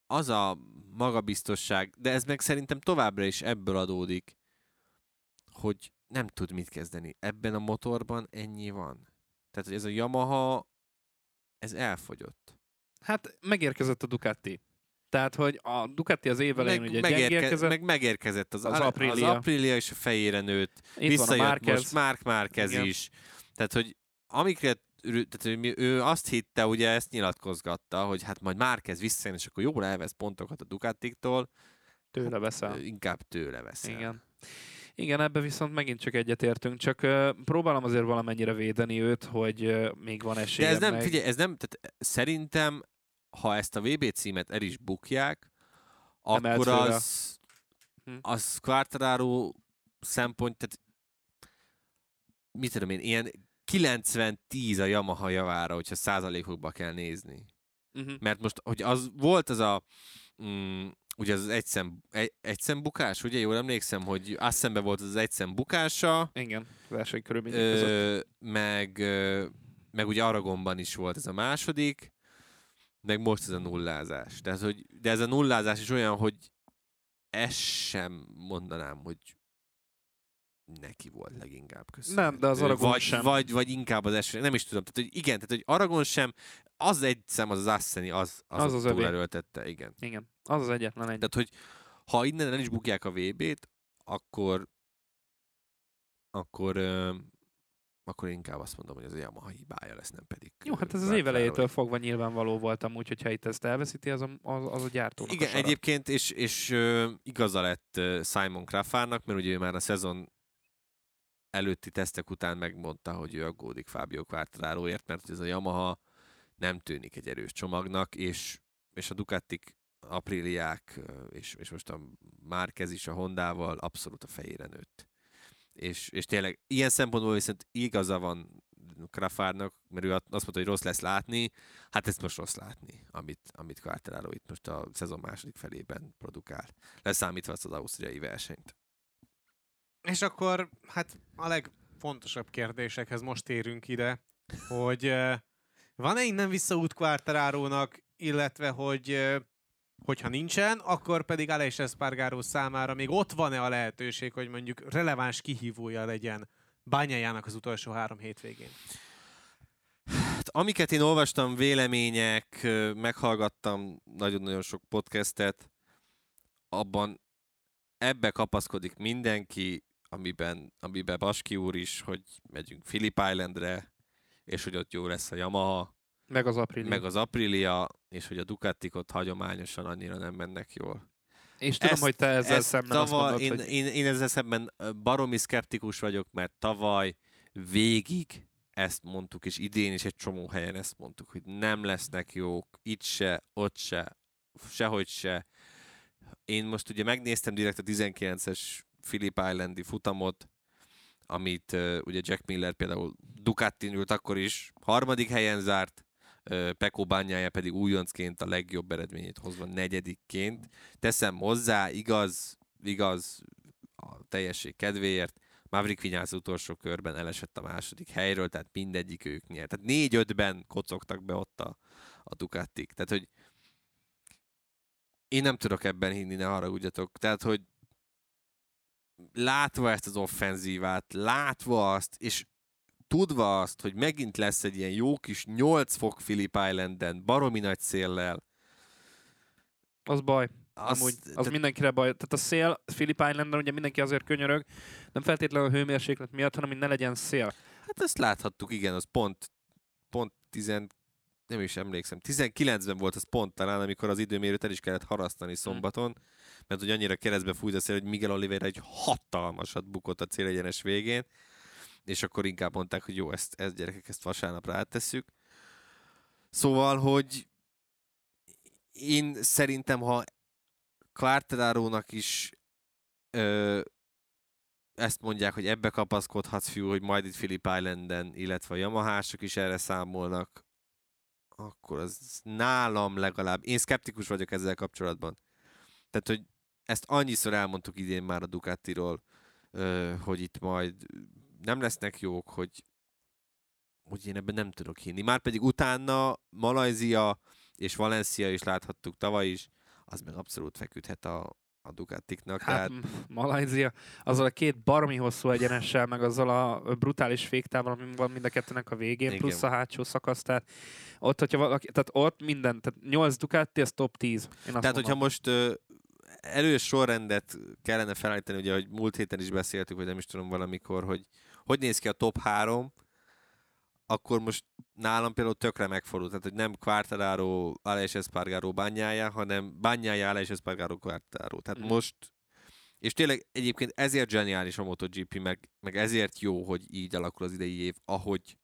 az a magabiztosság, de ez meg szerintem továbbra is ebből adódik, hogy nem tud mit kezdeni. Ebben a motorban ennyi van. Tehát, ez a Yamaha, ez elfogyott. Hát megérkezett a Ducati. Tehát, hogy a Ducati az év elején ugye megérke- meg megérkezett az, Az Aprilia. az Aprilia és a fejére nőtt. Itt van a Visszajött Márquez. most Mark Márquez Igen. is. Tehát, hogy amikre tehát, mi- ő azt hitte, ugye ezt nyilatkozgatta, hogy hát majd Márquez visszajön, és akkor jól elvesz pontokat a Ducatiktól, Tőle veszel. Ö, inkább tőle veszel. Igen. Igen, ebbe viszont megint csak egyetértünk, csak uh, próbálom azért valamennyire védeni őt, hogy uh, még van De esélye. ez nem, meg... figyelj, ez nem, tehát szerintem, ha ezt a VB címet el is bukják, Emelt akkor az, Hm. az Quartararo szempont, tehát mit tudom én, ilyen 90-10 a Yamaha javára, hogyha százalékokba kell nézni. Uh-huh. Mert most, hogy az volt az a, mm, ugye az egyszem, egy, egyszem bukás, ugye jól emlékszem, hogy Assenbe volt az egyszem bukása, Igen, első körülmények között. Meg, meg ugye Aragonban is volt ez a második, meg most ez a nullázás. Tehát, hogy, de ez a nullázás is olyan, hogy ezt sem mondanám, hogy neki volt leginkább köszönhető. Nem, de az Aragon vagy, sem. Vagy, vagy inkább az eső, nem is tudom. Tehát, hogy igen, tehát, hogy Aragon sem, az egy szem, az az Asseni, az, az, Az az, túlerőltette, igen. Igen, az az egyetlen egy. Tehát, hogy ha innen el is bukják a VB-t, akkor akkor akkor inkább azt mondom, hogy ez a Yamaha hibája lesz, nem pedig. Jó, hát ez az év Quartararo. elejétől fogva nyilvánvaló volt amúgy, hogyha itt ezt elveszíti, az a, az, az a gyártónak Igen, a sara. egyébként, és, és ö, igaza lett Simon Crafarnak, mert ugye ő már a szezon előtti tesztek után megmondta, hogy ő aggódik Fábio Quartararoért, mert ez a Yamaha nem tűnik egy erős csomagnak, és, és a Ducatik, Apriliák, és, és most a Márquez is a Hondával abszolút a fejére nőtt. És, és tényleg ilyen szempontból viszont igaza van Krafárnak, mert ő azt mondta, hogy rossz lesz látni, hát ez most rossz látni, amit, amit Quartararo itt most a szezon második felében produkál. Leszámítva azt az ausztriai versenyt. És akkor hát a legfontosabb kérdésekhez most érünk ide, hogy van-e innen vissza út Quartararónak, illetve hogy hogyha nincsen, akkor pedig Aleix Espargaró számára még ott van-e a lehetőség, hogy mondjuk releváns kihívója legyen bányájának az utolsó három hétvégén. Hát, amiket én olvastam, vélemények, meghallgattam nagyon-nagyon sok podcastet, abban ebbe kapaszkodik mindenki, amiben, amiben Baski úr is, hogy megyünk Phillip Islandre, és hogy ott jó lesz a Yamaha, Meg az Aprilia. meg az Aprilia, és hogy a Ducatik ott hagyományosan annyira nem mennek jól. És tudom, Ezt- hogy te ezzel ezt szemben azt tavaly, mondod, én, hogy én, én ezzel szemben baromi szkeptikus vagyok, mert tavaly végig ezt mondtuk, és idén is egy csomó helyen ezt mondtuk, hogy nem lesznek jók, itt se, ott se, sehogy se. Én most ugye megnéztem direkt a 19-es Phillip Islandi futamot, amit uh, ugye Jack Miller például Ducatin ült akkor is, harmadik helyen zárt, Peko bányája pedig újoncként a legjobb eredményét hozva negyedikként. Teszem hozzá, igaz, igaz, a teljesség kedvéért, Maverick Vinyász utolsó körben elesett a második helyről, tehát mindegyik ők nyert. Tehát négy-ötben kocogtak be ott a, a Ducatik. Tehát, hogy én nem tudok ebben hinni, ne haragudjatok. Tehát, hogy látva ezt az offenzívát, látva azt, és tudva azt, hogy megint lesz egy ilyen jó kis 8 fok Phillip Islanden, baromi nagy széllel, az baj. Azt- Amúgy, az tehát- mindenkire baj. Tehát a szél, Phillip Islanden ugye mindenki azért könyörög, nem feltétlenül a hőmérséklet miatt, hanem hogy ne legyen szél. Hát ezt láthattuk, igen, az pont, pont 10, nem is emlékszem, 19-ben volt az pont talán, amikor az időmérőt el is kellett harasztani szombaton, mert hogy annyira keresztbe fújt a szél, hogy Miguel Oliveira egy hatalmasat bukott a célegyenes végén, és akkor inkább mondták, hogy jó, ezt, ezt gyerekek, ezt vasárnapra áttesszük. Szóval, hogy én szerintem, ha Quartararo-nak is ö, ezt mondják, hogy ebbe kapaszkodhatsz, fiú, hogy majd itt Philip Islanden, illetve a Yamahások is erre számolnak, akkor az nálam legalább, én szkeptikus vagyok ezzel kapcsolatban. Tehát, hogy ezt annyiszor elmondtuk idén már a Ducatiról, hogy itt majd nem lesznek jók, hogy, hogy én ebben nem tudok hinni. Márpedig utána Malajzia és Valencia is láthattuk tavaly is, az meg abszolút feküdhet a, a Ducatiknak. Hát, tehát, hát Malajzia, azzal a két baromi hosszú egyenessel, meg azzal a brutális féktával, ami van mind a kettőnek a végén, Igen. plusz a hátsó szakasz, tehát ott, hogyha valaki, tehát ott minden, tehát 8 Ducati, az top 10. Én azt Tehát, mondom. hogyha most ö, erős sorrendet kellene felállítani, ugye, hogy múlt héten is beszéltük, vagy nem is tudom valamikor, hogy hogy néz ki a top 3, akkor most nálam például tökre megfordult. Tehát, hogy nem Quartararo, Aleix Espargaro bányája, hanem bányája, Aleix Espargaro, Quartararo. Tehát mm. most és tényleg egyébként ezért zseniális a MotoGP, meg, meg ezért jó, hogy így alakul az idei év, ahogy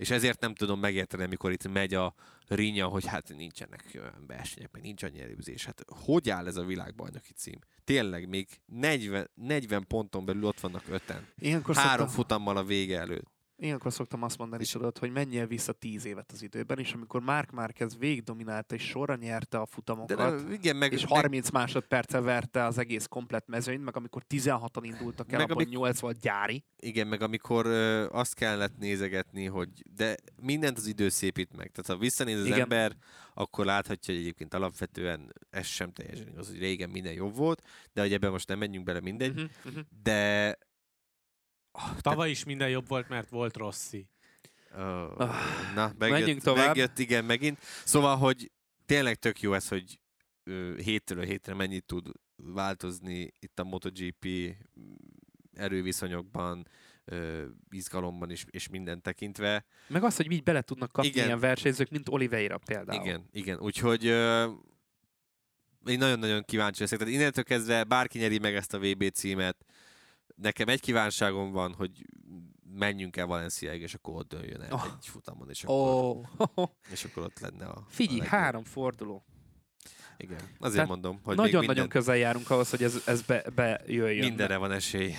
és ezért nem tudom megérteni, amikor itt megy a rinya, hogy hát nincsenek olyan versenyek, meg nincs annyi előzés. Hát hogy áll ez a világbajnoki cím? Tényleg, még 40, 40 ponton belül ott vannak öten. Ilyenkor Három szoktam, futammal a vége előtt. Ilyenkor szoktam azt mondani, tudod, hogy menjél vissza 10 évet az időben, és amikor Mark Márquez végig dominálta, és sorra nyerte a De futamokat, nem, igen, meg, és meg, 30 másodperce verte az egész komplet mezőnyt, meg amikor 16-an indultak el, Meg abban amik- 8 volt gyári. igen, meg amikor ö, azt kellett nézegetni, hogy de mindent az idő szépít meg. Tehát ha visszanéz az Igen. ember, akkor láthatja, hogy egyébként alapvetően ez sem teljesen igaz, hogy régen minden jobb volt, de hogy ebben most nem menjünk bele mindegy, Mhm, mhm. de Tavaly is minden jobb volt, mert volt Rossi. Oh, Ah, na, megjött, menjünk tovább. megjött, igen, megint. Szóval, hogy tényleg tök jó ez, hogy hétről hétre mennyit tud változni itt a MotoGP mm, erőviszonyokban, ö, izgalomban is, és minden tekintve. Meg az, hogy így bele tudnak kapni Igen. ilyen versenyzők, mint Oliveira például. Igen, igen. Úgyhogy ö, én nagyon-nagyon kíváncsi leszek. Tehát innentől kezdve bárki nyeri meg ezt a VB címet. Nekem egy kívánságom van, hogy menjünk el Valenciáig, és akkor ott dőljön el Oh. egy futamon, és akkor, Ó, és akkor ott lenne a... figyelj, a legjobb. három forduló. Igen, azért Tehát mondom, hogy Nagyon-nagyon minden, közel járunk ahhoz, hogy ez, ez be, bejöjjön. mindenre van esély.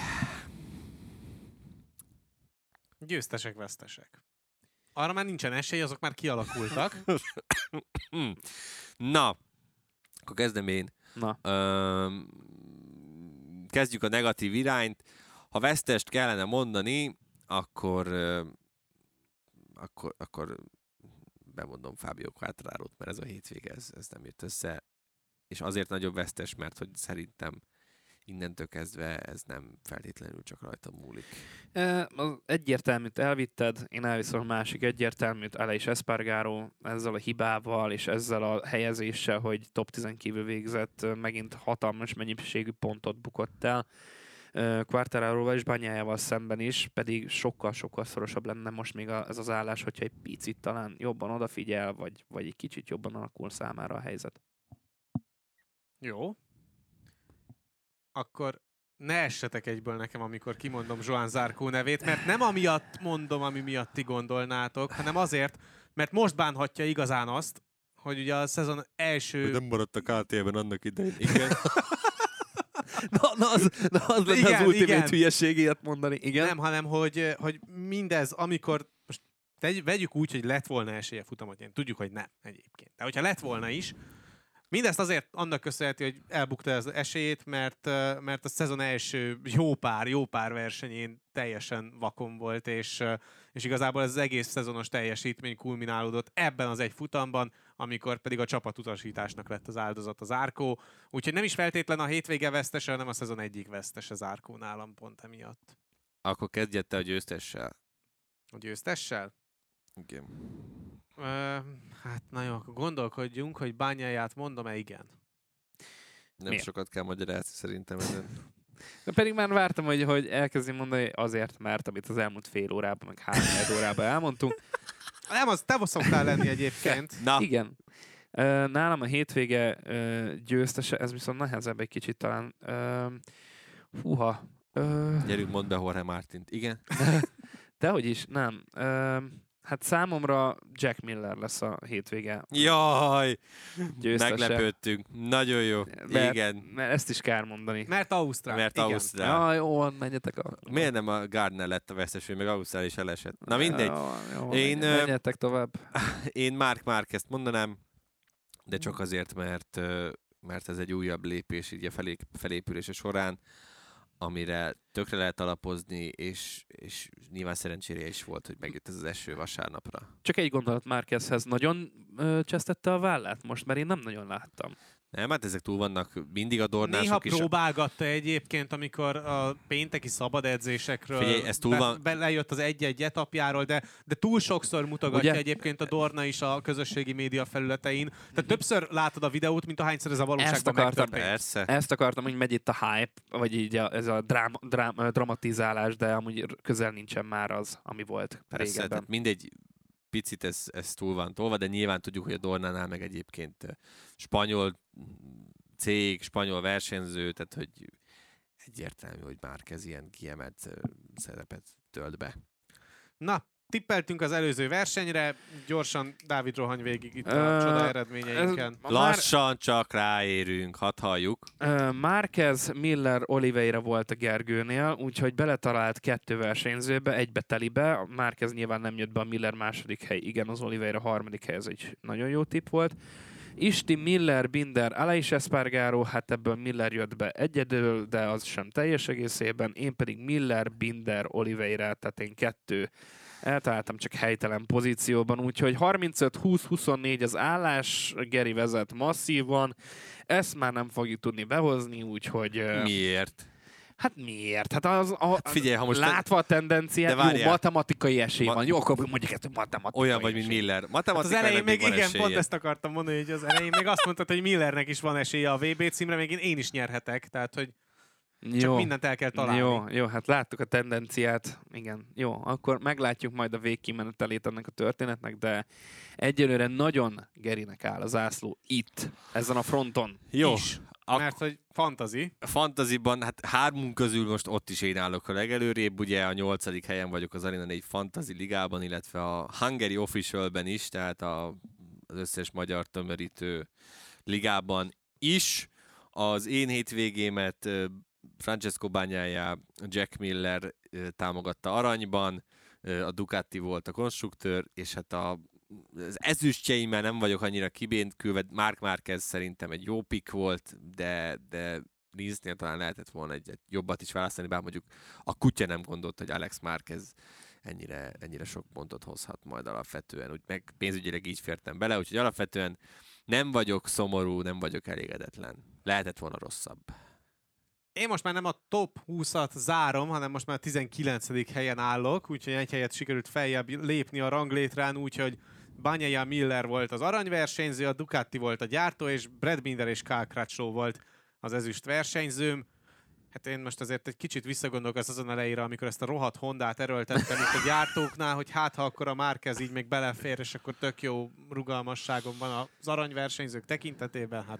Győztesek, vesztesek. Arra már nincsen esély, azok már kialakultak. Na, akkor kezdem én. Na, Öm, kezdjük a negatív irányt. Ha vesztest kellene mondani, akkor, akkor, akkor bemondom Fábio Quattraro-t, mert ez a hétvége, ez, ez nem jött össze. És azért nagyobb vesztes, mert hogy szerintem innentől kezdve ez nem feltétlenül csak rajta múlik. E, az egyértelműt elvitted, én elviszem a másik egyértelműt, Ale és Espargaro ezzel a hibával és ezzel a helyezéssel, hogy top 10 kívül végzett, megint hatalmas mennyiségű pontot bukott el. Ö, Quartararoval és Banyájával szemben is, pedig sokkal-sokkal szorosabb lenne most még ez az állás, hogyha egy picit talán jobban odafigyel, vagy, vagy egy kicsit jobban alakul számára a helyzet. Jó. Akkor ne essetek egyből nekem, amikor kimondom Joan Zarco nevét, mert nem amiatt mondom, ami miatt ti gondolnátok, hanem azért, mert most bánhatja igazán azt, hogy ugye a szezon első... maradt a KT-ben annak idején. Igen. Na, na, az, na az lenne Igen, az ultimate igen. hülyeség ilyet mondani, igen? Nem, hanem hogy, hogy mindez, amikor most tegy, vegyük úgy, hogy lett volna esélye futamot, én tudjuk, hogy nem egyébként. De hogyha lett volna is, mindezt azért annak köszönheti, hogy elbukta az esélyét, mert, mert a szezon első jó pár, jó pár versenyén teljesen vakon volt, és, és igazából ez az egész szezonos teljesítmény kulminálódott ebben az egy futamban, amikor pedig a csapatutasításnak lett az áldozat az Árkó. Úgyhogy nem is feltétlen a hétvége vesztese, hanem a szezon egyik vesztese az Árkó nálam pont emiatt. Akkor kezdjed te a győztessel. A győztessel? Igen. Ö, hát na jó, akkor gondolkodjunk, hogy bányáját mondom-e igen. Nem Miért? sokat kell magyarázni szerintem ezen. De pedig már vártam, hogy, hogy elkezdi mondani azért, mert amit az elmúlt fél órában, meg három órában elmondtunk. Nem, az te szoktál lenni egyébként. Na, Igen. Nálam a hétvége győztese, ez viszont nehezebb egy kicsit talán. Húha. Gyerünk, mondd be Jorge Martint. Igen? Dehogy is, nem. Hát számomra Jack Miller lesz a hétvége Jaj, győztese. meglepődtünk. Nagyon jó. Mert- Igen. Mert ezt is kár mondani. Mert Ausztrál. Mert igen. Ausztrál. Ja, jó, menjetek a... Miért nem a Gardner lett a veszteső, meg Ausztrál is elesett? Na mindegy. Jó, Én, menjetek tovább. Én Mark Márquezt mondanám, de csak azért, mert, mert ez egy újabb lépés így a felé, felépülése során, amire tökre lehet alapozni, és, és nyilván szerencsére is volt, hogy megjött ez az eső vasárnapra. Csak egy gondolat Márquezhez. Nagyon ö, csesztette a vállát most, mert én nem nagyon láttam. Nem, hát ezek túl vannak mindig a dornások Néha is. próbálgatta egyébként, amikor a pénteki szabad edzésekről Figyelj, ez túl be, van- belejött az egy-egy etapjáról, de, de túl sokszor mutogatja Ugye? egyébként a Dorna is a közösségi média felületein. Tehát többször látod a videót, mint ahányszor ez a Ezt valóságban akartam. megtörtént. Persze. Ezt akartam, hogy megy itt a hype, vagy így a, ez a drám, drám, dramatizálás, de amúgy közel nincsen már az, ami volt Persze, régebben. tehát mindegy, picit ez, ez túl van tolva, de nyilván tudjuk, hogy a Dornánál meg egyébként spanyol cég, spanyol versenyző, tehát hogy egyértelmű, hogy már kezd ilyen kiemelt szerepet tölt be. Na, tippeltünk az előző versenyre, gyorsan Dávid rohany végig itt a Ö, csoda eredményeinken. Már- Lassan csak ráérünk, hadd halljuk. Ö, Márquez, Miller, Oliveira volt a Gergőnél, úgyhogy beletalált kettő versenyzőbe, egybe telibe. Márquez nyilván nem jött be a Miller második hely, igen, az Oliveira harmadik hely, ez egy nagyon jó tipp volt. Isti, Miller, Binder, Aleix Espargaro, hát ebből Miller jött be egyedül, de az sem teljes egészében. Én pedig Miller, Binder, Oliveira, tehát én kettő eltaláltam csak helytelen pozícióban, úgyhogy 35-20-24 az állás, Geri vezet masszívan, ezt már nem fogjuk tudni behozni, úgyhogy... Miért? Hát miért? Hát az, a, Hát figyelj, ha most látva a tendenciát, De jó, várjál. matematikai esély Ma- van. Jó, akkor mondjuk ezt, matematikai Olyan vagy, mint. Miller. Hát az Matematikai elején még igen, esélye. pont ezt akartam mondani, hogy az elején még azt mondtad, hogy Millernek is van esélye a VB címre, még én, én is nyerhetek, tehát hogy csak Jó. mindent el kell találni. Jó, jó, hát láttuk a tendenciát. Igen, jó, akkor meglátjuk majd a végkimenetelét ennek a történetnek, de egyelőre nagyon Gerinek áll a zászló itt, ezen a fronton. Jó, Is. Ak- Mert hogy fantazi. fantaziban, hát hármunk közül most ott is én állok a legelőrébb, ugye a nyolcadik helyen vagyok az Arena 4 Fantasy Ligában, illetve a Hungary Officialben is, tehát a, az összes magyar tömörítő ligában is. Az én hétvégémet Francesco Bányája, Jack Miller támogatta aranyban, a Ducati volt a konstruktőr, és hát a az ezüstjeimmel nem vagyok annyira kibénkülve, Mark Marquez szerintem egy jó pick volt, de, de Linznél talán lehetett volna egy, egy jobbat is választani, bár mondjuk a kutya nem gondolt, hogy Alex Marquez ennyire, ennyire sok pontot hozhat majd alapvetően, úgy meg pénzügyileg így fértem bele, úgyhogy alapvetően nem vagyok szomorú, nem vagyok elégedetlen. Lehetett volna rosszabb. Én most már nem a top 20-at zárom, hanem most már a 19. helyen állok, úgyhogy egy helyet sikerült feljebb lépni a ranglétrán, úgyhogy Banyaya Miller volt az aranyversenyző, a Ducati volt a gyártó, és Brad Binder és Karl Crutchlow volt az ezüst versenyzőm. Hát én most azért egy kicsit visszagondolok az azon elejére, amikor ezt a rohadt Hondát erőltettem itt a gyártóknál, hogy hát ha akkor a Márquez így még belefér, és akkor tök jó rugalmasságom van az aranyversenyzők tekintetében, hát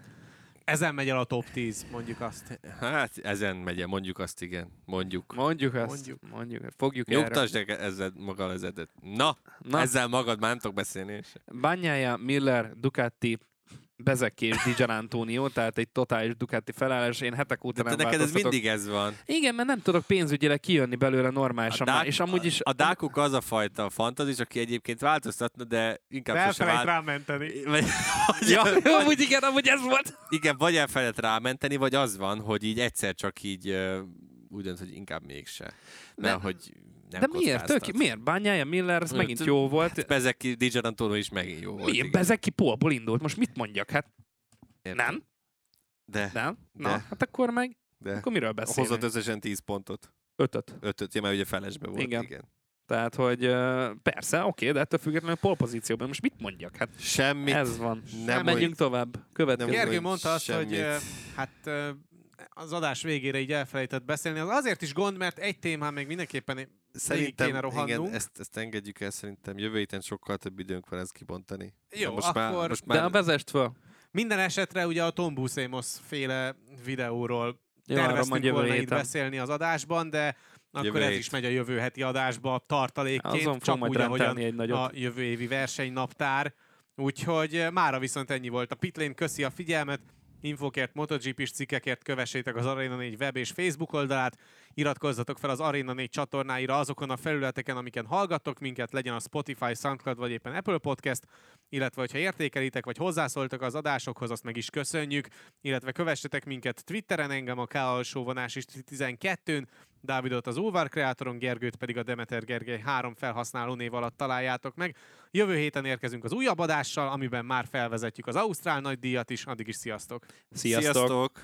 ezen megy el a top 10, mondjuk azt. Hát ezen megy, mondjuk azt igen, mondjuk. Mondjuk ezt, Mondjuk. mondjuk, fogjuk erre. Nyugtasd el ezzel maga lezetet. Na, Na, ezzel magad már nem tudok beszélni. Banyája, Miller, Ducati, Bezeki és Di Antonio, tehát egy totális Ducati felállás. Én hetek óta De nem neked ez mindig ez van. Igen, mert nem tudok pénzügyileg kijönni belőle normálisan. már, és amúgy is... a, a dákuk az a fajta fantazis, aki egyébként változtatna, de inkább sose Elfelejt vált... rámenteni. Vagy, Ja, vagy, amúgy igen, amúgy ez volt. igen, vagy elfelejt rámenteni, vagy az van, hogy így egyszer csak így úgy dönt, hogy inkább mégse. Mert De- hogy nem De miért? Tök, miért? Bányája, Miller, ez Hát, megint jó volt. Hát Bezeki, Di Gianantonio is megint jó volt. Miért? igen. Bezeki polból indult. Most mit mondjak? Hát Értem. nem? De, Nem? Na, De. hát akkor meg, de akkor miről beszélünk? hozott összesen 10 pontot. Ötöt. Ötöt, ja, mert ugye felesbe volt. Igen. Igen. Tehát, hogy persze, oké, de ettől függetlenül polpozícióban. Most mit mondjak? Hát Semmit. ez van. nem Nem menjünk mondj- tovább. Következő. Gergő mondta azt, hogy semmit. hát az adás végére így elfelejtett beszélni. Az azért is gond, mert egy témán még mindenképpen Szerintem, kéne igen, rohannunk. ezt, ezt engedjük el, szerintem jövő héten sokkal több időnk van ezt kibontani. Jó, De most már, akkor- most De már a vezest. Minden esetre ugye a Tom Buscemos féle videóról Jó, terveztünk volna itt beszélni az adásban, de akkor Jövő ez hét. is megy a jövő heti adásba tartalékként, Azon csak úgy, ahogyan egy nagyot. a jövő évi versenynaptár. Úgyhogy eh, mára viszont ennyi volt a Pitlane. Köszi a figyelmet, infokért, MotoGP-s cikkekért kövessétek az Arena 4 web és Facebook oldalát, iratkozzatok fel az Arena 4 csatornáira azokon a felületeken, amiken hallgattok minket, legyen a Spotify, SoundCloud vagy éppen Apple Podcast, illetve hogyha értékelitek vagy hozzászóltak az adásokhoz, azt meg is köszönjük, illetve kövessetek minket Twitteren, engem a K alsó vonás is 12-n, Dávidot az Ulvar kreátoron, Gergőt pedig a Demeter Gergely három felhasználó név alatt találjátok meg. Jövő héten érkezünk az újabb adással, amiben már felvezetjük az Ausztrál nagydíjat is, addig is sziasztok! Sziasztok! Sziasztok!